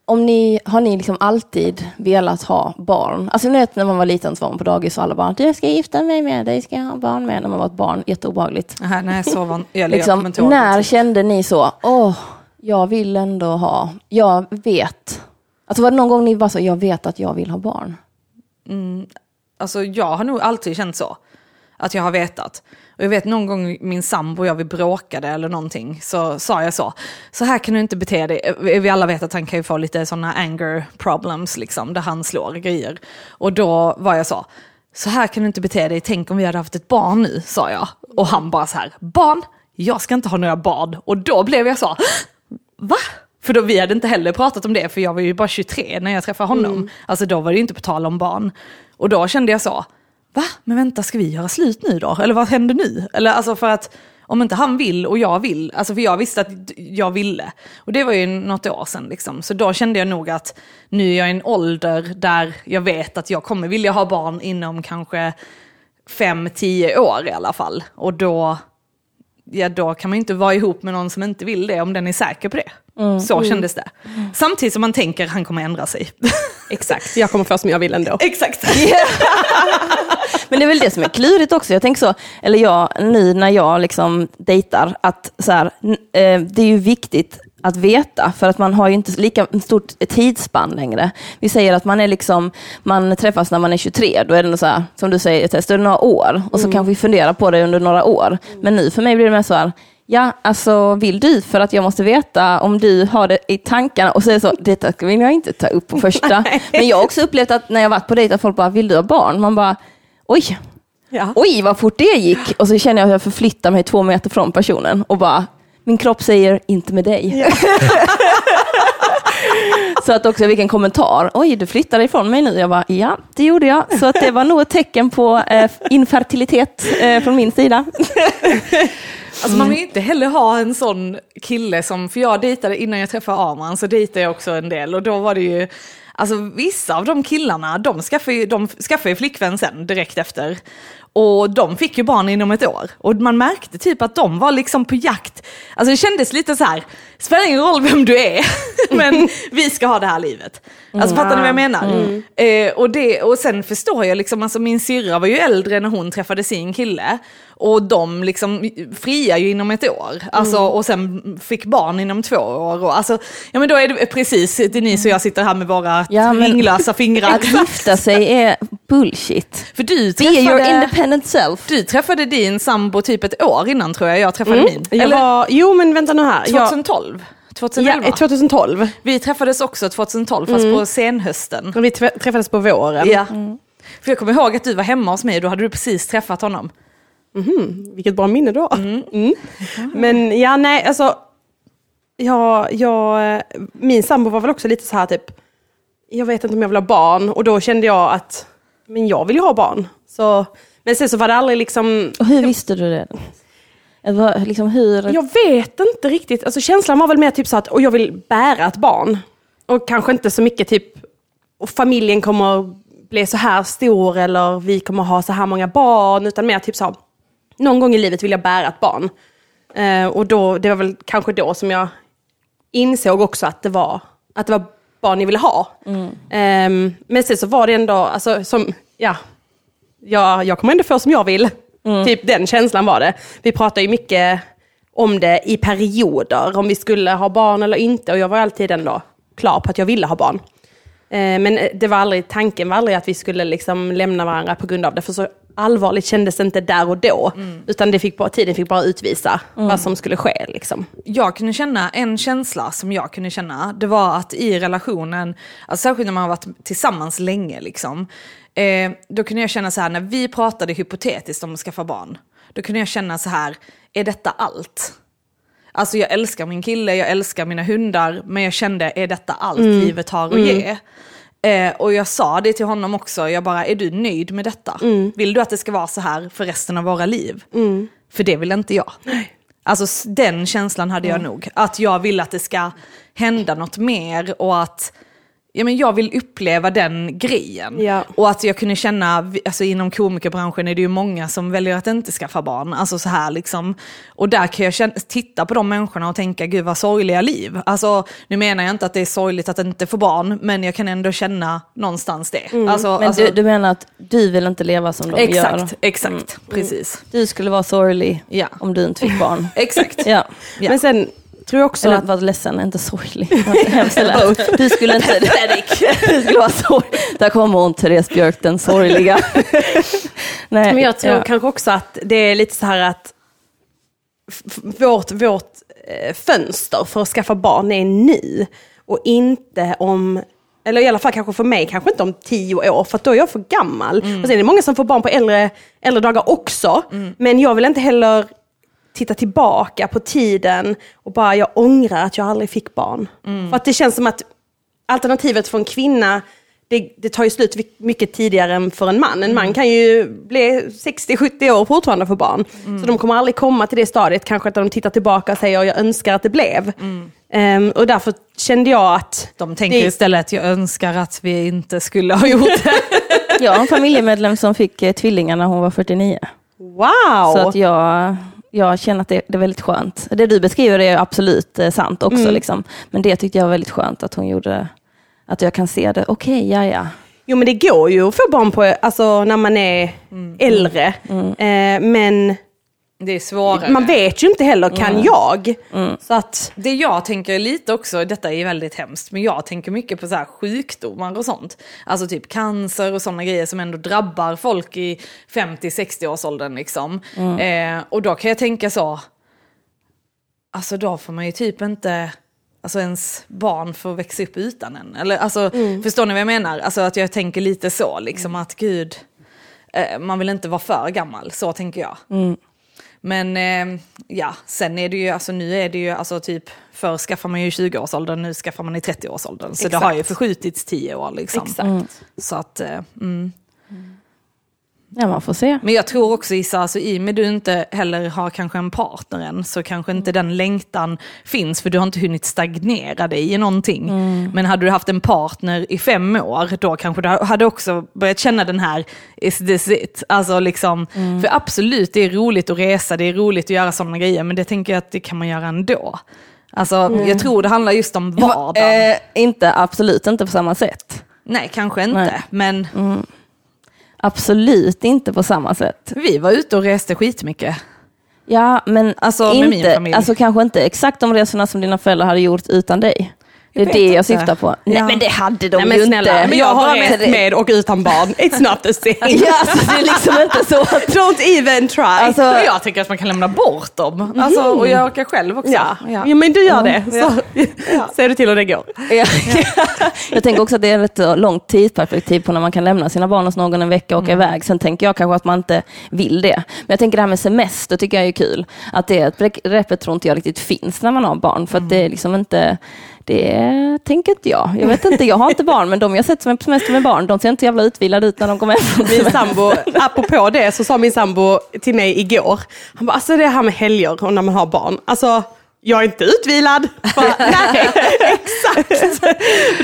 om ni, har ni liksom alltid velat ha barn? Alltså ni vet när man var liten så var man på dagis och alla bara, du ska gifta mig med dig, ska jag ha barn med? När man var ett barn, jätteobehagligt. Aha, nej, så var, jag, Liksom, jag när kände ni så, åh, jag vill ändå ha, jag vet. Alltså var det någon gång ni bara så, jag vet att jag vill ha barn? Alltså jag har nog alltid känt så. Att jag har vetat. Och jag vet någon gång min sambo och jag vi bråkade eller någonting. Så sa jag så. Så här kan du inte bete dig. Vi alla vet att han kan ju få lite sådana anger problems liksom. Där han slår grejer. Och då var jag så. Så här kan du inte bete dig. Tänk om vi hade haft ett barn nu, sa jag. Och han bara så här. Barn? Jag ska inte ha några barn. Och då blev jag så. Va? För då, vi hade inte heller pratat om det, för jag var ju bara 23 när jag träffade honom. Alltså då var det ju inte på tal om barn. Och då kände jag så, va? Men vänta, ska vi göra slut nu då? Eller vad händer nu? Eller alltså för att om inte han vill och jag vill, alltså för jag visste att jag ville. Och det var ju något år sedan liksom. Så då kände jag nog att nu är jag i en ålder där jag vet att jag kommer vilja ha barn inom kanske fem, tio år i alla fall. Och då, ja, då kan man ju inte vara ihop med någon som inte vill det om den är säker på det. Så kändes det. Samtidigt som man tänker han kommer ändra sig. Exakt, jag kommer få som jag vill ändå. Exakt. Men det är väl det som är klurigt också. Jag tänker så, eller jag, nu när jag liksom dejtar, att så här, eh, det är ju viktigt att veta, för att man har ju inte lika stort tidsspann längre. Vi säger att man är liksom, man träffas när man är 23, då är det så här, som du säger då är det några år, och så kanske vi funderar på det under några år. Men nu för mig blir det mer så här, Ja, alltså vill du för att jag måste veta om du har det i tankarna och det så, detta vill jag inte ta upp på första. Men jag har också upplevt att när jag varit på dejt att folk bara, vill du ha barn? Man bara, oj, Ja. oj vad fort det gick. Och så känner jag att jag förflyttar mig två meter från personen och bara, min kropp säger inte med dig. så att också jag fick en kommentar, oj du flyttade ifrån mig nu. Jag bara, ja det gjorde jag. Så att det var nog ett tecken på eh, infertilitet eh, från min sida. Alltså man vill ju inte heller ha en sån kille som, för jag dejtade innan jag träffade Arman så dejtade jag också en del och då var det ju, alltså vissa av de killarna de skaffade ju, de skaffade ju flickvän sen direkt efter. Och de fick ju barn inom ett år. Och man märkte typ att de var liksom på jakt. Alltså det kändes lite så här, spelar ingen roll vem du är, men vi ska ha det här livet. Alltså fattar ni vad jag menar? Eh, och, det, och sen förstår jag liksom, alltså min syrra var ju äldre när hon träffade sin kille. Och de liksom friar ju inom ett år. Alltså, Och sen fick barn inom två år. Och, alltså, ja men då är det precis, Denise och jag sitter här med våra Ja, ringlösa fingrar. Att gifta sig är bullshit. För du Be your träffade, independent self. du träffade din sambo typ ett år innan tror jag jag träffade min. Jag Eller var, jo men vänta nu här. Jag, 2012? 2011? ja, 2012. Vi träffades också 2012 fast på senhösten. Vi trä- träffades på våren. Ja. För jag kommer ihåg att du var hemma hos mig och då hade du precis träffat honom. Vilket bra minne då. Mm. Men ja, nej, alltså. Ja, jag, min sambo var väl också lite så här typ, jag vet inte om jag vill ha barn. Och då kände jag att, men jag vill ju ha barn. Så, men sen så var det aldrig liksom, Och hur visste du det? Liksom hur... jag vet inte riktigt. Alltså känslan var väl mer typ så att, och jag vill bära ett barn. Och kanske inte så mycket typ, och familjen kommer bli så här stor eller vi kommer ha så här många barn. Utan mer typ så här, någon gång i livet vill jag bära ett barn. Eh, och då, det var väl kanske då som jag insåg också att det var, att det var barn jag ville ha. Ehm, men sen så var det ändå, alltså som, ja, jag, jag kommer ändå få som jag vill. Typ den känslan var det. Vi pratade ju mycket om det i perioder, om vi skulle ha barn eller inte. Och jag var alltid ändå klar på att jag ville ha barn. Eh, men det var aldrig, tanken var aldrig att vi skulle liksom lämna varandra på grund av det. För så allvarligt kändes det inte där och då. Utan det fick bara, tiden fick bara utvisa vad som skulle ske. Liksom. Jag kunde känna, en känsla som jag kunde känna, det var att i relationen, alltså särskilt när man har varit tillsammans länge, liksom, eh, då kunde jag känna så här, när vi pratade hypotetiskt om att skaffa barn, då kunde jag känna så här, är detta allt? Alltså jag älskar min kille, jag älskar mina hundar, men jag kände, är detta allt livet har att ge? Eh, och jag sa det till honom också, jag bara, är du nöjd med detta? Vill du att det ska vara så här för resten av våra liv? För det vill inte jag. Alltså s- den känslan hade jag nog. Att jag vill att det ska hända något mer och att ja, men jag vill uppleva den grejen. Ja. Och att jag kunde känna, alltså inom komikerbranschen är det ju många som väljer att inte skaffa barn. Alltså så här liksom. Och där kan jag känna, titta på de människorna och tänka, gud vad sorgliga liv. Alltså nu menar jag inte att det är sorgligt att inte få barn, men jag kan ändå känna någonstans det. Alltså, Men alltså, du, du menar att du vill inte leva som de gör? exakt, exakt, precis. Du skulle vara sorglig Ja. om du inte fick barn. Exakt. Ja. Men sen tror också Eller att var ledsen, inte sorglig. Du skulle inte... du skulle vara sorglig. Där kommer hon, Therese Björk, den sorgliga. Nej, Men jag tror ja. kanske också att det är lite så här att vårt, vårt eh, fönster för att skaffa barn är nu och inte om eller i alla fall kanske för mig, kanske inte om tio år, för att då är jag för gammal. Och sen är det många som får barn på äldre, äldre dagar också. Men jag vill inte heller titta tillbaka på tiden och bara, jag ångrar att jag aldrig fick barn. För att det känns som att alternativet för en kvinna, det, det tar ju slut mycket tidigare än för en man. En man kan ju bli 60-70 år fortfarande få barn. Så de kommer aldrig komma till det stadiet, kanske att de tittar tillbaka och säger jag önskar att det blev. Ehm, och därför kände jag att... De tänker det- istället, jag önskar att vi inte skulle ha gjort det. Jag har en familjemedlem som fick eh, tvillingar när hon var 49. Wow! Så att jag, jag känner att det, det är väldigt skönt. Det du beskriver är absolut eh, sant också. Mm. Liksom. Men det tyckte jag var väldigt skönt att hon gjorde. Att jag kan se det. Okej, ja ja. Jo men det går ju att få barn på, alltså, när man är äldre. Eh, men Det är svårare. man vet ju inte heller, kan jag? Så att, Det jag tänker lite också, detta är väldigt hemskt, men jag tänker mycket på så här sjukdomar och sånt. Alltså typ cancer och sådana grejer som ändå drabbar folk i 50-60 års åldern liksom. Eh, och då kan jag tänka så, alltså då får man ju typ inte, alltså ens barn får växa upp utan en. Eller alltså, förstår ni vad jag menar? Alltså att jag tänker lite så, liksom att gud, eh, man vill inte vara för gammal, så tänker jag. Men eh, ja, sen är det ju, alltså nu är det ju, alltså typ, förr skaffar man ju i 20-årsåldern, nu skaffar man i 30-årsåldern. Så det har ju Exakt. förskjutits 10 år liksom. Exakt. Så att, eh, mm. Ja, man får se. Men jag tror också Issa, alltså, i och med du inte heller har kanske en partner än, så kanske inte den längtan finns, för du har inte hunnit stagnera dig i någonting. Men hade du haft en partner i fem år, då kanske du hade också börjat känna den här, is this it? Alltså liksom, För absolut, det är roligt att resa, det är roligt att göra sådana grejer, men det tänker jag att det kan man göra ändå. Alltså, Jag tror det handlar just om vardagen. Eh, inte, absolut inte på samma sätt. Nej, kanske inte, Nej. men Absolut inte på samma sätt. vi var ute och reste skitmycket. Ja, men Alltså, inte, alltså kanske inte exakt de resorna som dina föräldrar hade gjort utan dig. Det är det jag inte. syftar på. Nej Ja. men det hade de Nej, men ju snälla, inte. men jag har rest med med och utan barn. It's not the same. Ja, alltså, det är liksom inte så. Don't even try. Alltså, jag tänker att man kan lämna bort dem. Alltså, och jag orkar själv också. ja. Ja. Ja. men du gör det. Så ser du till hur det går. Ja. jag tänker också att det är ett långt tidsperspektiv på när man kan lämna sina barn hos någon en vecka och åka iväg. Sen tänker jag kanske att man inte vill det. Men jag tänker det här med semester tycker jag är kul. Att det är ett begreppet tror inte jag riktigt finns när man har barn. För att det är liksom inte, det tänker inte jag. Jag vet inte, jag har inte barn men de jag sett som är på semester med barn, de ser inte jävla utvilade ut när de kommer hem från Min sambo, apropå det, så sa min sambo till mig igår, han bara, alltså det här med helger och när man har barn, alltså jag är inte utvilad. Bara, Nej, exakt.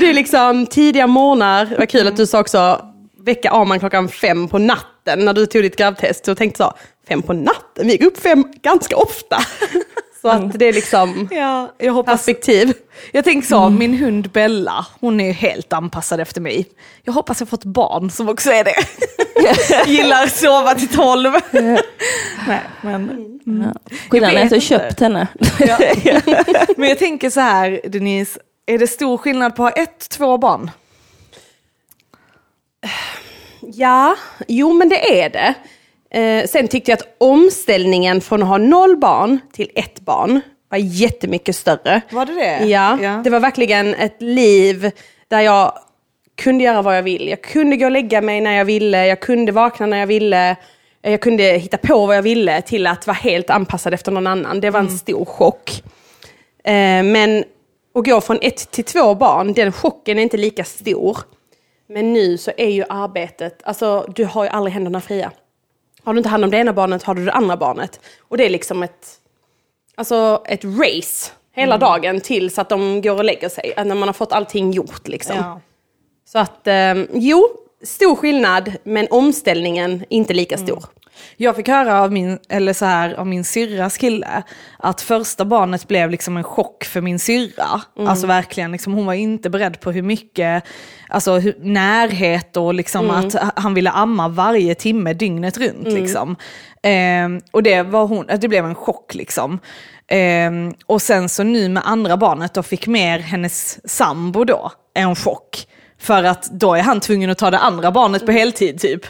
Det är liksom tidiga morgnar, var kul att du sa också, väcka Arman klockan fem på natten när du tog ditt grabbtest. Och tänkte så, fem på natten, vi gick upp fem ganska ofta. Så att det är liksom Ja, jag hoppas... perspektiv. Jag tänker så, min hund Bella, hon är helt anpassad efter mig. Jag hoppas jag får ett barn som också är det. Gillar att sova till tolv. Nej, men, Skillnaden är att du köpt henne. ja. men jag tänker så här, Denise, är det stor skillnad på att ha ett, två barn? Ja, jo men det är det. Eh, sen tyckte jag att omställningen från att ha noll barn till ett barn var jättemycket större. Var det det? Ja, Ja. det var verkligen ett liv där jag kunde göra vad jag ville. Jag kunde gå och lägga mig när jag ville, jag kunde vakna när jag ville, jag kunde hitta på vad jag ville till att vara helt anpassad efter någon annan. Det var en stor chock. Eh, men att gå från ett till två barn, den chocken är inte lika stor. Men nu så är ju arbetet, alltså du har ju aldrig händerna fria. Har du inte hand om det ena barnet har du det andra barnet. Och det är liksom ett, alltså ett race hela dagen tills att de går och lägger sig. När man har fått allting gjort liksom. Ja. Så att, eh, jo, stor skillnad men omställningen inte lika stor. Jag fick höra av min, eller så här, av min syrras kille att första barnet blev liksom en chock för min syrra. Alltså verkligen, liksom, hon var inte beredd på hur mycket alltså, hur, närhet och liksom att han ville amma varje timme dygnet runt. Liksom. Ehm, och det, var hon, det blev en chock. Liksom. Ehm, och sen så nu med andra barnet då fick mer hennes sambo då en chock. För att då är han tvungen att ta det andra barnet på heltid typ.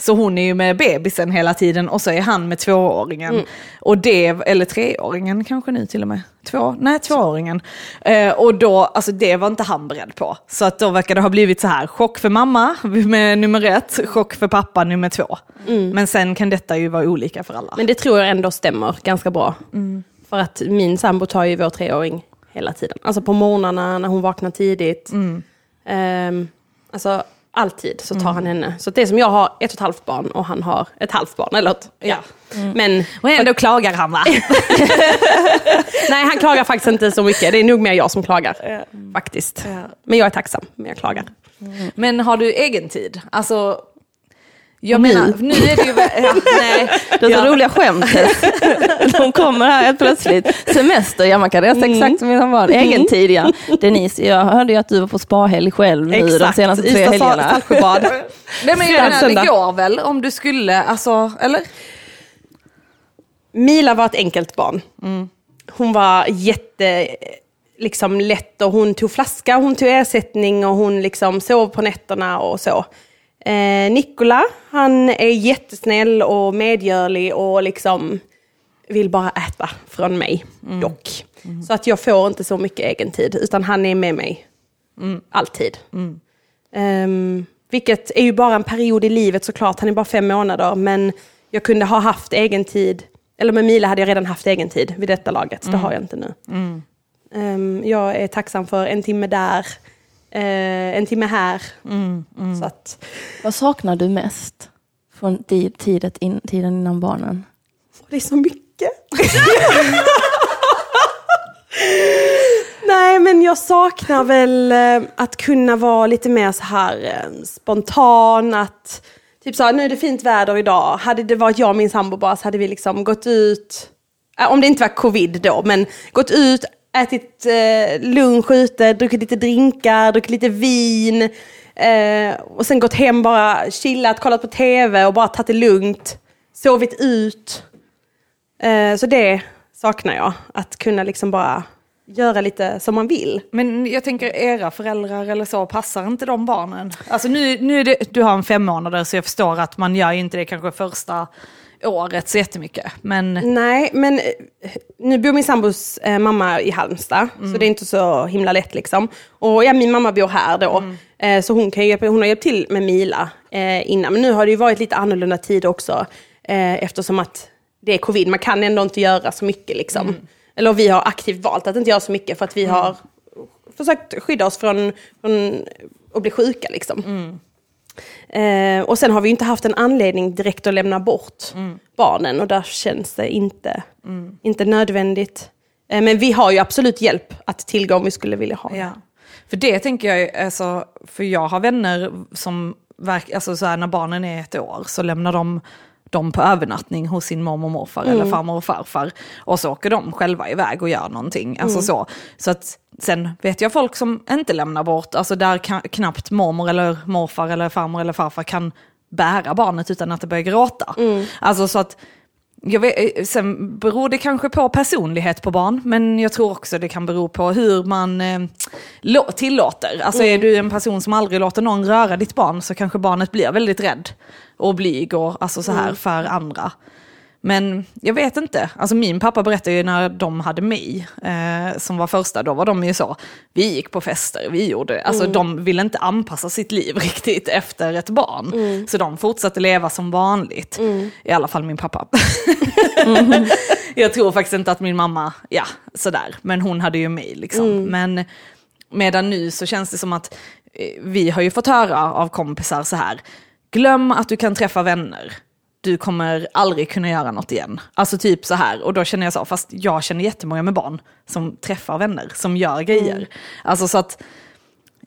Så hon är ju med bebisen hela tiden och så är han med tvååringen. Och det, eller treåringen kanske nu till och med. Två, nej, tvååringen. Eh, och då, alltså det var inte han beredd på. Så att då verkar det ha blivit så här, chock för mamma med nummer ett, chock för pappa nummer två. Men sen kan detta ju vara olika för alla. Men det tror jag ändå stämmer ganska bra. För att min sambo tar ju vår treåring hela tiden. Alltså på morgnarna när hon vaknar tidigt. Ehm, alltså alltid så tar han henne. Så det är som jag har ett och ett halvt barn och han har ett halvt barn. Eller ett, ja. Men och ändå klagar han va? nej, han klagar faktiskt inte så mycket. Det är nog mer jag som klagar. Faktiskt. Men jag är tacksam, men jag klagar. Men har du egen tid? Alltså, jag menar, nu är det ju... Ja, nej, Det är Ja. roliga skämt. De kommer här helt plötsligt. Semester, ja man kan resa exakt som man var. Egen tid ja. Denise, jag hörde ju att du var på spahelg själv nu de Exakt. senaste tre Ystad, helgerna. Saltsjöbad. Nej men jag menar, det går väl om du skulle, alltså, eller? Mila var ett enkelt barn. Hon var jätte liksom, lätt och hon tog flaska, hon tog ersättning och hon liksom sov på nätterna och så. Eh, Nikola, han är jättesnäll och medgörlig och liksom vill bara äta från mig, dock. Så att jag får inte så mycket egen tid, utan han är med mig. Alltid. Ehm, vilket är ju bara en period i livet såklart, han är bara fem månader, men jag kunde ha haft egen tid, eller med Mila hade jag redan haft egen tid vid detta laget, det har jag inte nu. Ehm, jag är tacksam för en timme där, eh, en timme här. Så att, Vad saknar du mest? från tidet in, tiden innan barnen? Det är så mycket. Nej, men jag saknar väl eh, att kunna vara lite mer så här eh, spontan. Att, typ så här, nu är det fint väder idag. Hade det varit jag och min sambo bara så hade vi liksom gått ut, eh, om det inte var covid då, men gått ut, ätit eh, lunch ute, druckit lite drinkar, druckit lite vin. Eh, och sen gått hem bara chillat, kollat på tv och bara tagit det lugnt. Sovit ut. Eh, så det saknar jag. Att kunna liksom bara göra lite som man vill. Men jag tänker era föräldrar eller så, passar inte de barnen? Alltså nu, nu är det, du har en fem månader så jag förstår att man gör inte det kanske första året så jättemycket. Men Nej, men eh, nu bor min sambos eh, mamma i Halmstad, så det är inte så himla lätt liksom. Och ja, min mamma bor här då, eh, så hon, kan hjälpa, hon har hjälpt till med Mila eh, innan. Men nu har det ju varit lite annorlunda tid också, eh, eftersom att det är covid. Man kan ändå inte göra så mycket liksom. Eller vi har aktivt valt att inte göra så mycket för att vi har försökt skydda oss från, från att bli sjuka liksom. Eh, och sen har vi inte haft en anledning direkt att lämna bort barnen och där känns det inte, inte nödvändigt. Eh, men vi har ju absolut hjälp att tillgå om vi skulle vilja ha. Ja. För det tänker jag, alltså, för jag har vänner som, verk, alltså så här, när barnen är ett år så lämnar de dem på övernattning hos sin mormor och morfar eller farmor och farfar. Och så åker de själva iväg och gör någonting. Alltså så. så att, sen vet jag folk som inte lämnar bort, alltså där ka- knappt mormor eller morfar eller farmor eller farfar kan bära barnet utan att det börjar gråta. Alltså så att jag vet, sen beror det kanske på personlighet på barn, men jag tror också det kan bero på hur man eh, tillåter. Alltså är du en person som aldrig låter någon röra ditt barn så kanske barnet blir väldigt rädd och blyg och alltså så här för andra. Men jag vet inte, alltså min pappa berättade ju när de hade mig, eh, som var första, då var de ju så, vi gick på fester, vi gjorde, alltså de ville inte anpassa sitt liv riktigt efter ett barn. Så de fortsatte leva som vanligt, i alla fall min pappa. jag tror faktiskt inte att min mamma, ja sådär, men hon hade ju mig liksom. Men medan nu så känns det som att eh, vi har ju fått höra av kompisar så här, glöm att du kan träffa vänner. Du kommer aldrig kunna göra något igen. Alltså typ så här, och då känner jag så, fast jag känner jättemånga med barn som träffar vänner, som gör grejer. Alltså så att,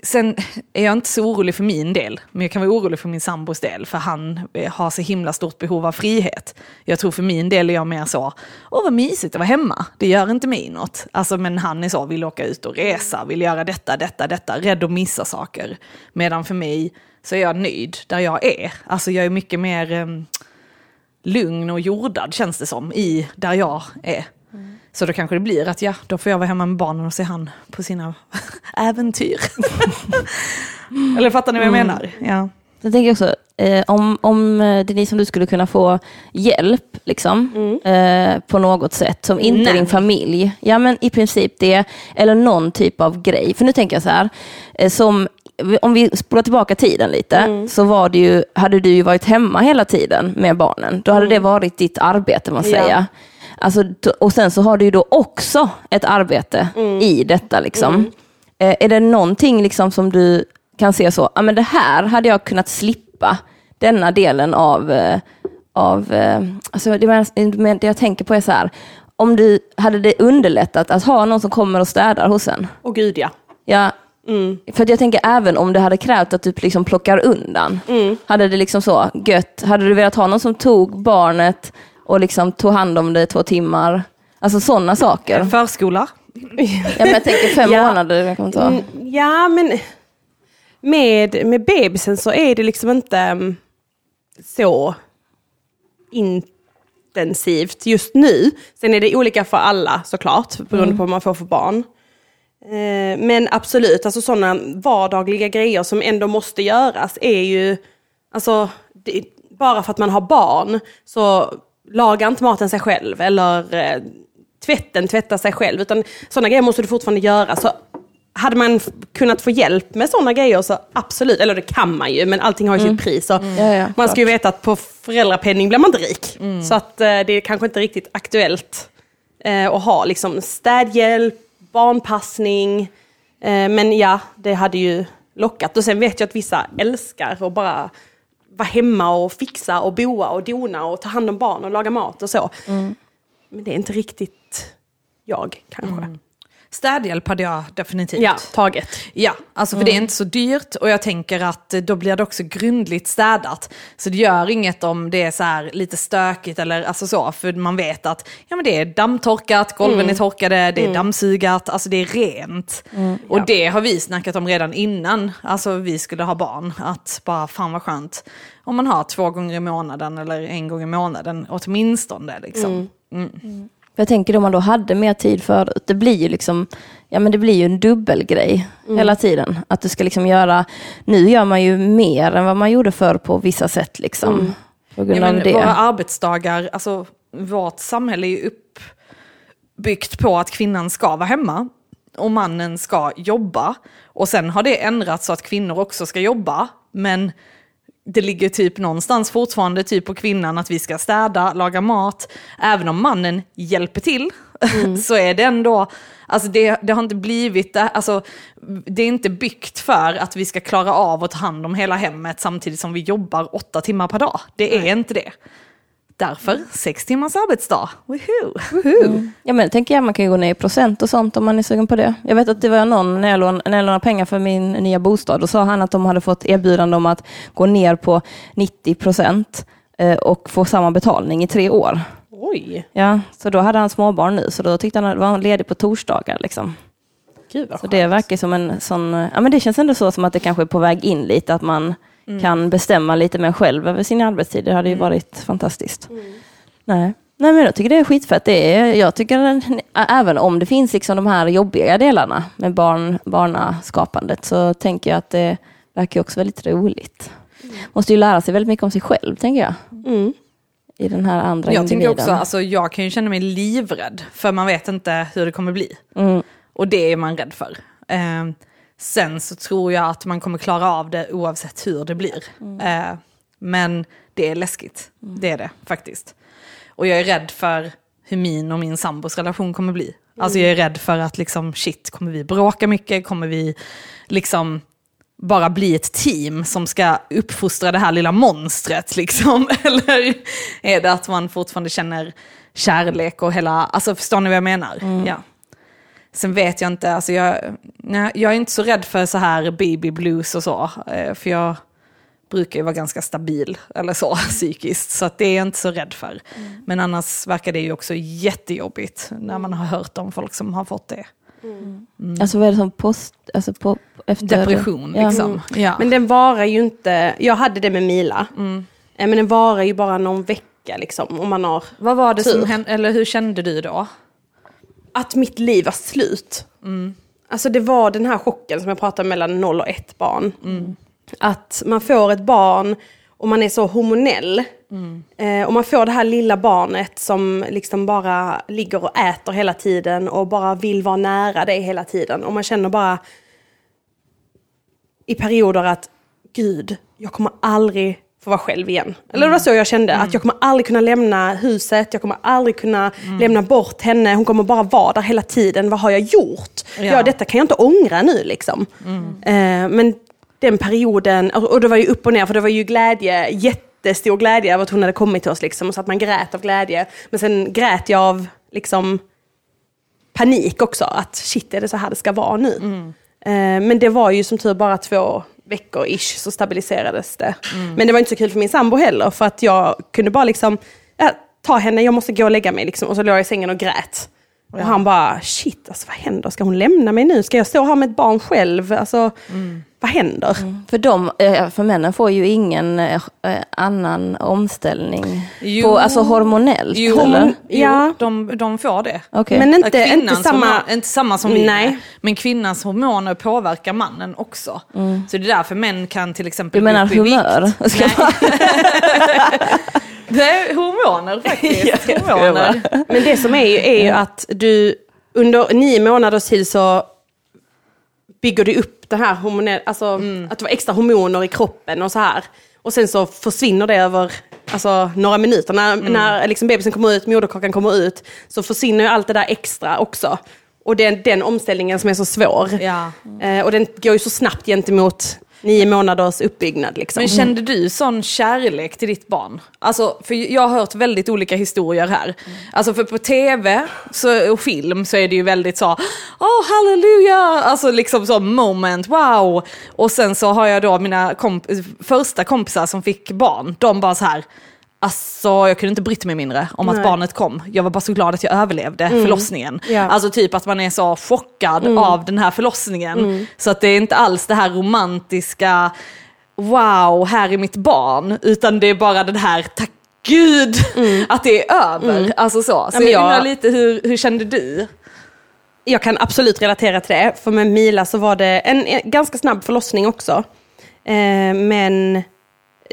sen är jag inte så orolig för min del, men jag kan vara orolig för min sambos del, för han eh, har så himla stort behov av frihet. Jag tror för min del är jag mer så, åh vad mysigt att vara hemma, det gör inte mig något. Alltså men han är så, vill åka ut och resa, vill göra detta, detta, detta, rädd att missa saker. Medan för mig så är jag nöjd där jag är. Alltså jag är mycket mer em, lugn och jordad känns det som, i där jag är. Så då kanske det blir att ja, då får jag vara hemma med barnen och se han på sina äventyr. Eller fattar ni vad jag menar? Ja. Jag tänker också, eh, om, om det är ni som du skulle kunna få hjälp liksom, eh, på något sätt, som inte är Nej. din familj. Ja men i princip det, eller någon typ av grej. För nu tänker jag så här, eh, som, om vi spolar tillbaka tiden lite, så var det ju, hade du ju varit hemma hela tiden med barnen. Då hade det varit ditt arbete, man Ja. säger. Alltså, t- och sen så har du ju då också ett arbete i detta. Liksom. Eh, är det någonting liksom som du kan se så, ja men det här hade jag kunnat slippa, denna delen av, eh, av eh, alltså det, men det jag tänker på är så här, om du hade det underlättat att ha någon som kommer och städar hos en. Och gud ja. Ja, för att jag tänker även om det hade krävt att du liksom plockar undan, hade det liksom så gött, hade du velat ha någon som tog barnet och liksom tog hand om det i två timmar? Alltså sådana saker. Förskola. Ja, men jag tänker fem Ja. månader. Jag kommer ta. Mm, ja, men med, med bebisen så är det liksom inte mm, så intensivt just nu. Sen är det olika för alla såklart, beroende på vad man får för barn. Eh, Men absolut, alltså sådana vardagliga grejer som ändå måste göras är ju, alltså det, bara för att man har barn så lagar inte maten sig själv eller eh, tvätten tvättar sig själv. Utan sådana grejer måste du fortfarande göra. Så hade man kunnat få hjälp med sådana grejer så absolut, eller det kan man ju, men allting har ju sitt pris. Så Ja, ja, man ska ju veta att på föräldrapenning blir man inte rik. Så att eh, det är kanske inte riktigt aktuellt eh, att ha liksom städhjälp, barnpassning. Eh, men ja, det hade ju lockat. Och sen vet jag att vissa älskar att bara vara hemma och fixa och boa och dona och ta hand om barn och laga mat och så. Men det är inte riktigt jag kanske. Städhjälp hade jag definitivt. Ja, taget. Ja, alltså för det är inte så dyrt och jag tänker att då blir det också grundligt städat. Så det gör inget om det är så här lite stökigt eller alltså så, för man vet att ja, men det är dammtorkat, golven är torkade, det är dammsugat, alltså det är rent. Och det har vi snackat om redan innan, alltså vi skulle ha barn, att bara fan vad skönt om man har två gånger i månaden eller en gång i månaden åtminstone. Liksom. Jag tänker om man då hade mer tid förut, det blir ju liksom, ja men det blir ju en dubbelgrej hela tiden. Att du ska liksom göra, nu gör man ju mer än vad man gjorde förr på vissa sätt liksom. På grund Ja, av det. Våra arbetsdagar, alltså vårt samhälle är ju uppbyggt på att kvinnan ska vara hemma och mannen ska jobba. Och sen har det ändrats så att kvinnor också ska jobba, men det ligger typ någonstans fortfarande typ på kvinnan att vi ska städa, laga mat. Även om mannen hjälper till så är det ändå, alltså det, det har inte blivit, det, alltså, det är inte byggt för att vi ska klara av att ta hand om hela hemmet samtidigt som vi jobbar åtta timmar per dag. Det är inte det. Därför sex timmars arbetsdag. Woohoo! Ja men tänker jag man kan ju gå ner i procent och sånt om man är sugen på det. Jag vet att det var någon, när jag, lån, när jag lånade pengar för min nya bostad, då sa han att de hade fått erbjudande om att gå ner på 90 procent eh, och få samma betalning i tre år. Oj, Ja, så då hade han småbarn nu, så då tyckte han att var ledig på torsdagar. Liksom. gud Så det verkar som en sån, ja men det känns ändå så som att det kanske är på väg in lite, att man kan bestämma lite mer själv över sin arbetstid. Det hade ju varit fantastiskt. Nej. Nej men jag tycker det är skitfett. Det är, jag tycker den, även om det finns liksom de här jobbiga delarna med barn, barnaskapandet så tänker jag att det verkar också väldigt roligt. Måste ju lära sig väldigt mycket om sig själv tänker jag. Mm. I den här andra Jag individen. tänker också, alltså, jag kan ju känna mig livrädd, för man vet inte hur det kommer bli. Mm. Och det är man rädd för. Eh, sen så tror jag att man kommer klara av det oavsett hur det blir. Eh, men det är läskigt, det är det faktiskt. Och jag är rädd för hur min och min sambos relation kommer bli. Alltså jag är rädd för att liksom, shit, kommer vi bråka mycket? Kommer vi liksom bara bli ett team som ska uppfostra det här lilla monstret liksom? Eller är det att man fortfarande känner kärlek och hela, alltså förstår ni vad jag menar? Ja. Sen vet jag inte, alltså jag, nej, jag är inte så rädd för så här baby blues och så, eh, för jag brukar ju vara ganska stabil eller så psykiskt, så att det är jag inte så rädd för. Men annars verkar det ju också jättejobbigt när man har hört om folk som har fått det. Alltså vad är det som post, alltså på, efter Depression Ja. liksom. Ja. Men den varar ju inte, jag hade det med Mila, Eh, men den varar ju bara någon vecka liksom om man har Vad var det som Tur. hände, eller hur kände du då? Att mitt liv var slut. Alltså det var den här chocken som jag pratade om mellan 0 och 1 barn. Att man får ett barn och man är så hormonell. Eh, och man får det här lilla barnet som liksom bara ligger och äter hela tiden och bara vill vara nära dig hela tiden. Och man känner bara i perioder att gud, jag kommer aldrig få vara själv igen. Eller det var så jag kände, att jag kommer aldrig kunna lämna huset, jag kommer aldrig kunna lämna bort henne, hon kommer bara vara där hela tiden. Vad har jag gjort? Ja, Ja. detta kan jag inte ångra nu liksom. Eh, men den perioden, och och det var ju upp och ner, för det var ju glädje, jättestor glädje över att hon hade kommit till oss liksom, och så att man grät av glädje. Men sen grät jag av liksom panik också, att shit är det så här det ska vara nu? Eh, men det var ju som tur bara två veckor ish så stabiliserades det. Men det var inte så kul för min sambo heller för att jag kunde bara liksom, ja, ta henne, jag måste gå och lägga mig liksom. Och så låg jag i sängen och grät. Och han bara, shit alltså vad händer? Ska hon lämna mig nu? Ska jag stå här med ett barn själv? Alltså, vad händer? För, de, eh, för männen får ju ingen eh, annan omställning, Jo. på, alltså hormonellt Jo, eller? jo Ja. de, de får det. Okej. Men inte, inte samma... hormon- inte samma som vi Nej. är. Men kvinnans hormoner påverkar mannen också. Så det är därför män kan till exempel Du menar humör? är hormoner faktiskt. Skojar hormoner. Men det som är ju, är ju att du under nio månaders tid så bygger du upp det här hormonell, alltså att det var extra hormoner i kroppen och så här. Och sen så försvinner det över alltså, några minuter. När, när liksom bebisen kommer ut, moderkakan kommer ut, så försvinner ju allt det där extra också. Och det är den omställningen som är så svår. Ja. Eh, och den går ju så snabbt gentemot nio månaders uppbyggnad. Liksom. Men kände du sån kärlek till ditt barn? Alltså, för jag har hört väldigt olika historier här. Alltså för på tv så, och film så är det ju väldigt så, åh halleluja, alltså liksom så moment, wow. Och sen så har jag då mina komp- första kompisar som fick barn, de bara så här, Alltså jag kunde inte brytt mig mindre om att Nej. barnet kom. Jag var bara så glad att jag överlevde förlossningen. Ja. Alltså typ att man är så chockad av den här förlossningen. Så att det är inte alls det här romantiska, wow, här är mitt barn. Utan det är bara den här, tack gud att det är över. Alltså så. Så jag jag- undrar lite, hur, hur kände du? Jag kan absolut relatera till det, för med Mila så var det en, en ganska snabb förlossning också. Eh, men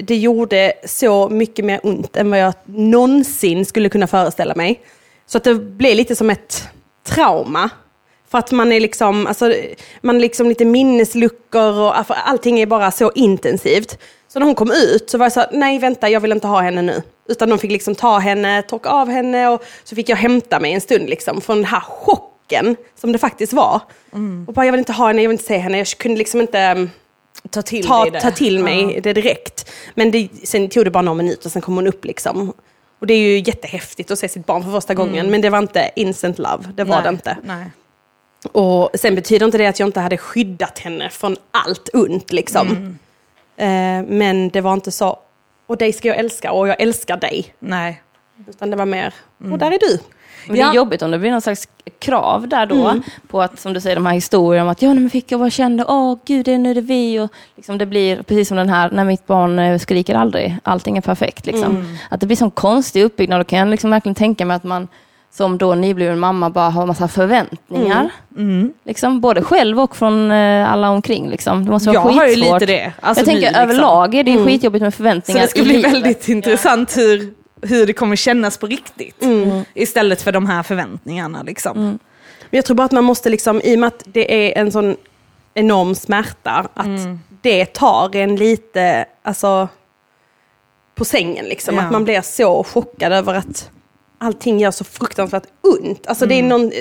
det gjorde så mycket mer ont än vad jag någonsin skulle kunna föreställa mig. Så att det blev lite som ett trauma. För att man är liksom, alltså, man är liksom lite minnesluckor och för allting är bara så intensivt. Så när hon kom ut så var jag så här, nej vänta jag vill inte ha henne nu. Utan de fick liksom ta henne, torka av henne och så fick jag hämta mig en stund liksom från den här chocken som det faktiskt var. Och bara jag vill inte ha henne, jag vill inte se henne, jag kunde liksom inte mm, Ta till ta, det. ta till mig Ja. det direkt. Men det, sen tog det bara några minuter, sen kom hon upp liksom. Och det är ju jättehäftigt att se sitt barn för första gången, men det var inte instant love, det var Nej, det inte. Nej. Och sen betyder inte det att jag inte hade skyddat henne från allt ont liksom. Eh, men det var inte så, och dig ska jag älska och jag älskar dig. Nej. Utan det var mer, och där är du. Men det är jobbigt om det blir någon slags krav där då. Mm. På att, som du säger, de här historierna om att ja, men fick jag bara kände, åh gud, det är nu är det vi. Och liksom det blir precis som den här, när mitt barn eh, skriker aldrig, allting är perfekt. Liksom. Mm. Att det blir sån konstig uppbyggnad. Då kan jag liksom verkligen tänka mig att man som då nybliven mamma bara har massa förväntningar. Mm. Liksom, både själv och från eh, alla omkring. Liksom. Det måste vara Jag har ju skitsvårt. lite det. Alltså jag tänker liksom. överlag är det Mm. skitjobbigt med Så förväntningar det ska bli livet. väldigt intressant hur, hur det kommer kännas på riktigt. Istället för de här förväntningarna. Liksom. Men jag tror bara att man måste liksom, i och med att det är en sån enorm smärta, att det tar en lite, alltså på sängen liksom. Ja. Att man blir så chockad över att allting gör så fruktansvärt ont. Alltså det är någon,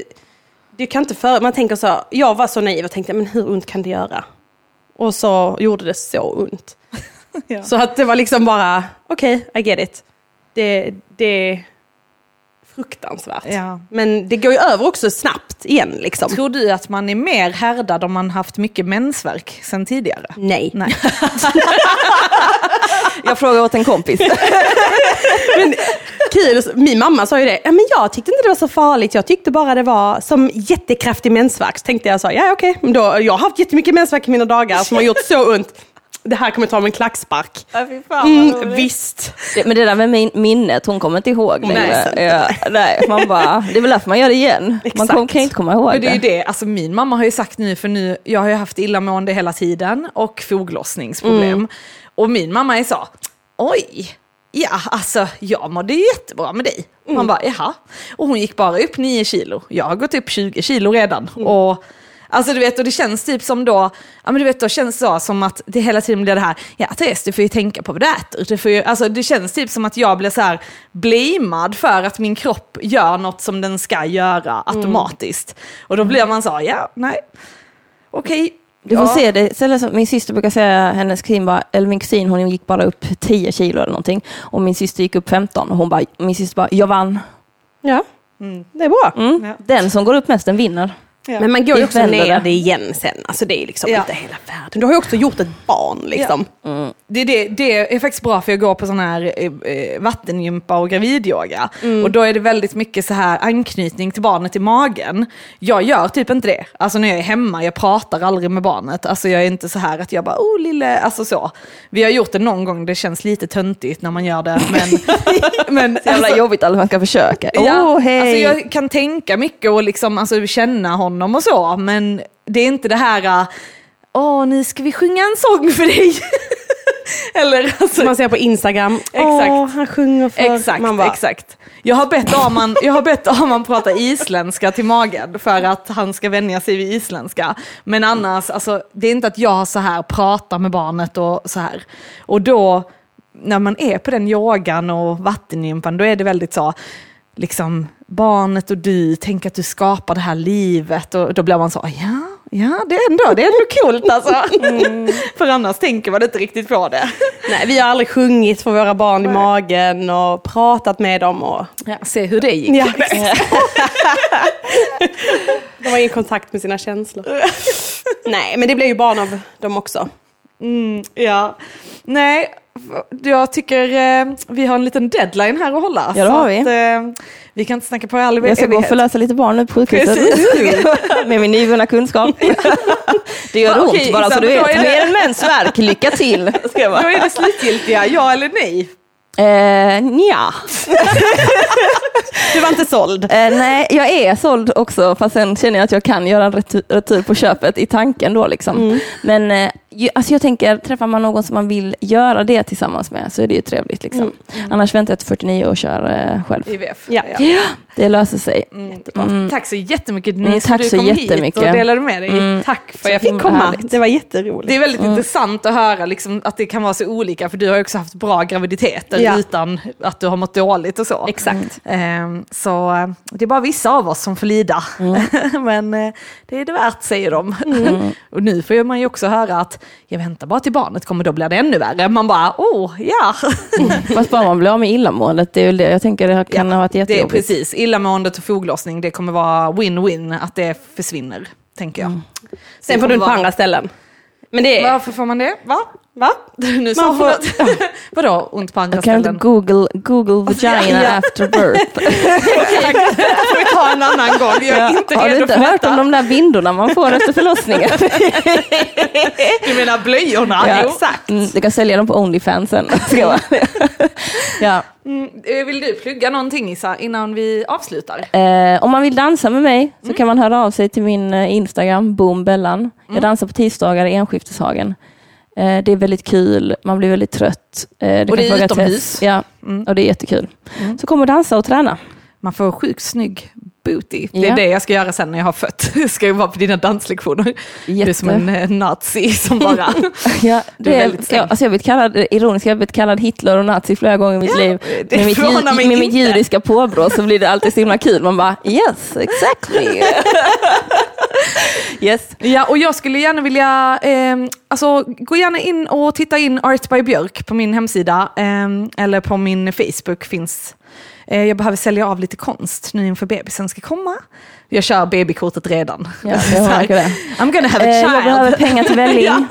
du kan inte för, man tänker så, jag var så naiv och tänkte, men hur ont kan det göra? Och så gjorde det så ont. Ja. Så att det var liksom bara, okej, I get it. Det, det är fruktansvärt. Ja. Men det går ju över också snabbt igen liksom. Tror du att man är mer härdad om man haft mycket mensvärk sen tidigare? Nej. Nej. Jag frågar åt en kompis. Men kul, min mamma sa ju det, ja, men jag tyckte inte det var så farligt, jag tyckte bara det var som jättekraftig mensvärk. Så tänkte jag så, ja okej, då, jag har haft jättemycket mensvärk i mina dagar som har gjort så ont. Det här kommer ta mig en klackspark. Mm, visst. Det, men det där med min, minnet, hon kommer inte ihåg Nej, längre. sant. Ja, nej, man bara, det är väl därför man gör det igen. Man Exakt. kom, kan inte komma ihåg Men det är ju det. det, alltså min mamma har ju sagt nu, för nu, jag har ju haft illamående hela tiden och foglossningsproblem. Och min mamma är så, oj, ja alltså jag mådde ju jättebra med dig. Man bara, jaha. Och hon gick bara upp 9 kilo, jag har gått upp 20 kilo redan. Och Alltså du vet, och det känns typ som då, ja men du vet då känns det så som att det hela tiden blir det här, ja Therese du får ju tänka på vad du äter. Du får ju, alltså det känns typ som att jag blir så här blamad för att min kropp gör något som den ska göra automatiskt. Och då blir man så, ja nej, okej. Du får ja. se det, som min syster brukar säga, hennes kusin bara, eller min kusin hon gick bara upp 10 kilo eller någonting. Och min syster gick upp 15 och hon bara, min syster bara, jag vann. Ja, det är bra. Mm. Ja. Den som går upp mest den vinner. Ja. Men man går ju också ner det. igen sen. Alltså det är liksom Ja. inte hela världen. Du har ju också gjort ett barn liksom. Det, det, det är faktiskt bra för jag går på sån här eh, eh, vattengympa och gravidyoga. Och då är det väldigt mycket så här anknytning till barnet i magen. Jag gör typ inte det. Alltså när jag är hemma, jag pratar aldrig med barnet. Alltså jag är inte så här att jag bara, oh lille, alltså så. Vi har gjort det någon gång, det känns lite töntigt när man gör det. Men, men Så jävla alltså- jobbigt att man ska försöka. Ja, hej! alltså jag kan tänka mycket och liksom, alltså, känna honom och så, men det är inte det här, äh, åh nu ska vi sjunga en sång för dig. Eller alltså, Som man ser på Instagram. Exakt. Åh, han sjunger för... exakt, man bara, exakt. Jag har bett Arman, jag har bett Arman prata isländska till magen för att han ska vänja sig vid isländska. Men annars, alltså, det är inte att jag så här pratar med barnet och så här. Och då, när man är på den yogan och vattennympan, då är det väldigt så, liksom barnet och du, tänk att du skapar det här livet och då blir man så, ja, Ja, det är ändå, det är ändå coolt alltså. För annars tänker man inte riktigt på det. Nej, vi har aldrig sjungit för våra barn i magen och pratat med dem. Och... Ja, se hur det gick. Ja. De har ingen kontakt med sina känslor. Nej, men det blir ju barn av dem också. Mm, ja. Nej, jag tycker eh, vi har en liten deadline här att hålla. Ja, det har vi. Att, eh, vi kan inte snacka på all Jag ska gå och förlösa lite barn nu på sjukhuset. Med min nyvunna kunskap. Det gör Va, ont okej, bara så du då vet. det- Mer än mäns verk. Lycka till. Ska jag Då bara. är det slutgiltiga, ja eller nej. Eh, nja. Du var inte såld. Eh, nej, jag är såld också, fast sen känner jag att jag kan göra en retur, retur på köpet i tanken då. Liksom. Men eh, alltså jag tänker, träffar man någon som man vill göra det tillsammans med så är det ju trevligt. Liksom. Annars väntar jag till 49 och kör eh, själv. IVF. Ja. Ja, det löser sig. Mm. Tack så jättemycket Denise Mm, tack för att så du kom jättemycket. hit och delade med dig. Mm. Tack För jag fick Mm, komma. härligt. Det var jätteroligt. Det är väldigt intressant att höra liksom, att det kan vara så olika, för du har också haft bra graviditeter Ja. utan att du har mått dåligt och så. Exakt. Ehm, så eh, det är bara vissa av oss som får lida. Men eh, det är det värt säger de. och nu får man ju också höra att jag väntar bara till barnet kommer, då blir det ännu värre. Man bara, åh, ja. Fast bara man blir av med illamåendet, det är väl det jag tänker det kan ha varit det är jättejobbigt. precis, illamåendet och foglossning, det kommer vara win-win att det försvinner, tänker jag. Sen får du inte på andra ställen. Men det är... Varför får man det? Va? Va? Nu sa Man får-. Vadå ont på andra Jag kan inte ställen? google, google vagina Ja. after birth. får vi ta en annan gång. Jag är inte Har du inte hört om de där bindorna man får efter förlossningen? Du menar blöjorna? Ja. Exakt. Mm, du kan sälja dem på Onlyfans sen. Ja. Mm, eh, vill du plugga någonting Issa innan vi avslutar? Eh, om man vill dansa med mig så kan man höra av sig till min eh, Instagram, boombellan. Jag dansar på tisdagar i Enskifteshagen. Eh, det är väldigt kul, man blir väldigt trött. Eh, du Och det är utomhus? Ja, och det är jättekul. Så kom och dansa och träna. Man får sjukt snygg booty. Det är Ja. det jag ska göra sen när jag har fött. Jag ska ju vara på dina danslektioner. Du är som en eh, nazi som bara... Ja, Du är det är, väldigt sträng. ja, alltså jag har blivit kallad, ironiskt, jag har blivit kallad Hitler och nazi flera gånger i mitt Ja, liv. Med mitt, mig med mitt judiska påbrå så blir det alltid så himla kul. Man bara yes, exactly. yes. Ja, och jag skulle gärna vilja, eh, alltså gå gärna in och titta in Art by Björk på min hemsida, eh, eller på min Facebook finns. Eh, jag behöver sälja av lite konst nu inför bebisen ska komma. Jag kör babykortet redan. Ja, Så här, det. I'm gonna have a Eh, child. jag behöver pengar till välling. Ja.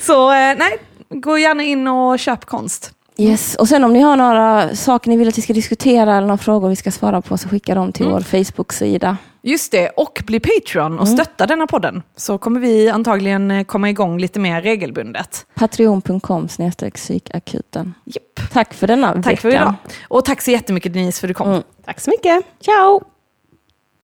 Så eh, nej, gå gärna in och köp konst. Yes. Och sen om ni har några saker ni vill att vi ska diskutera eller några frågor vi ska svara på så skicka dem till vår Facebook-sida. Just det, och bli Patreon och stötta denna podden. Så kommer vi antagligen eh, komma igång lite mer regelbundet. Patreon.com snedstreck psykakuten. Japp. Tack för denna Tack för vecka. idag. Och tack så jättemycket Denise för att du kom. Mm. Tack så mycket. Ciao!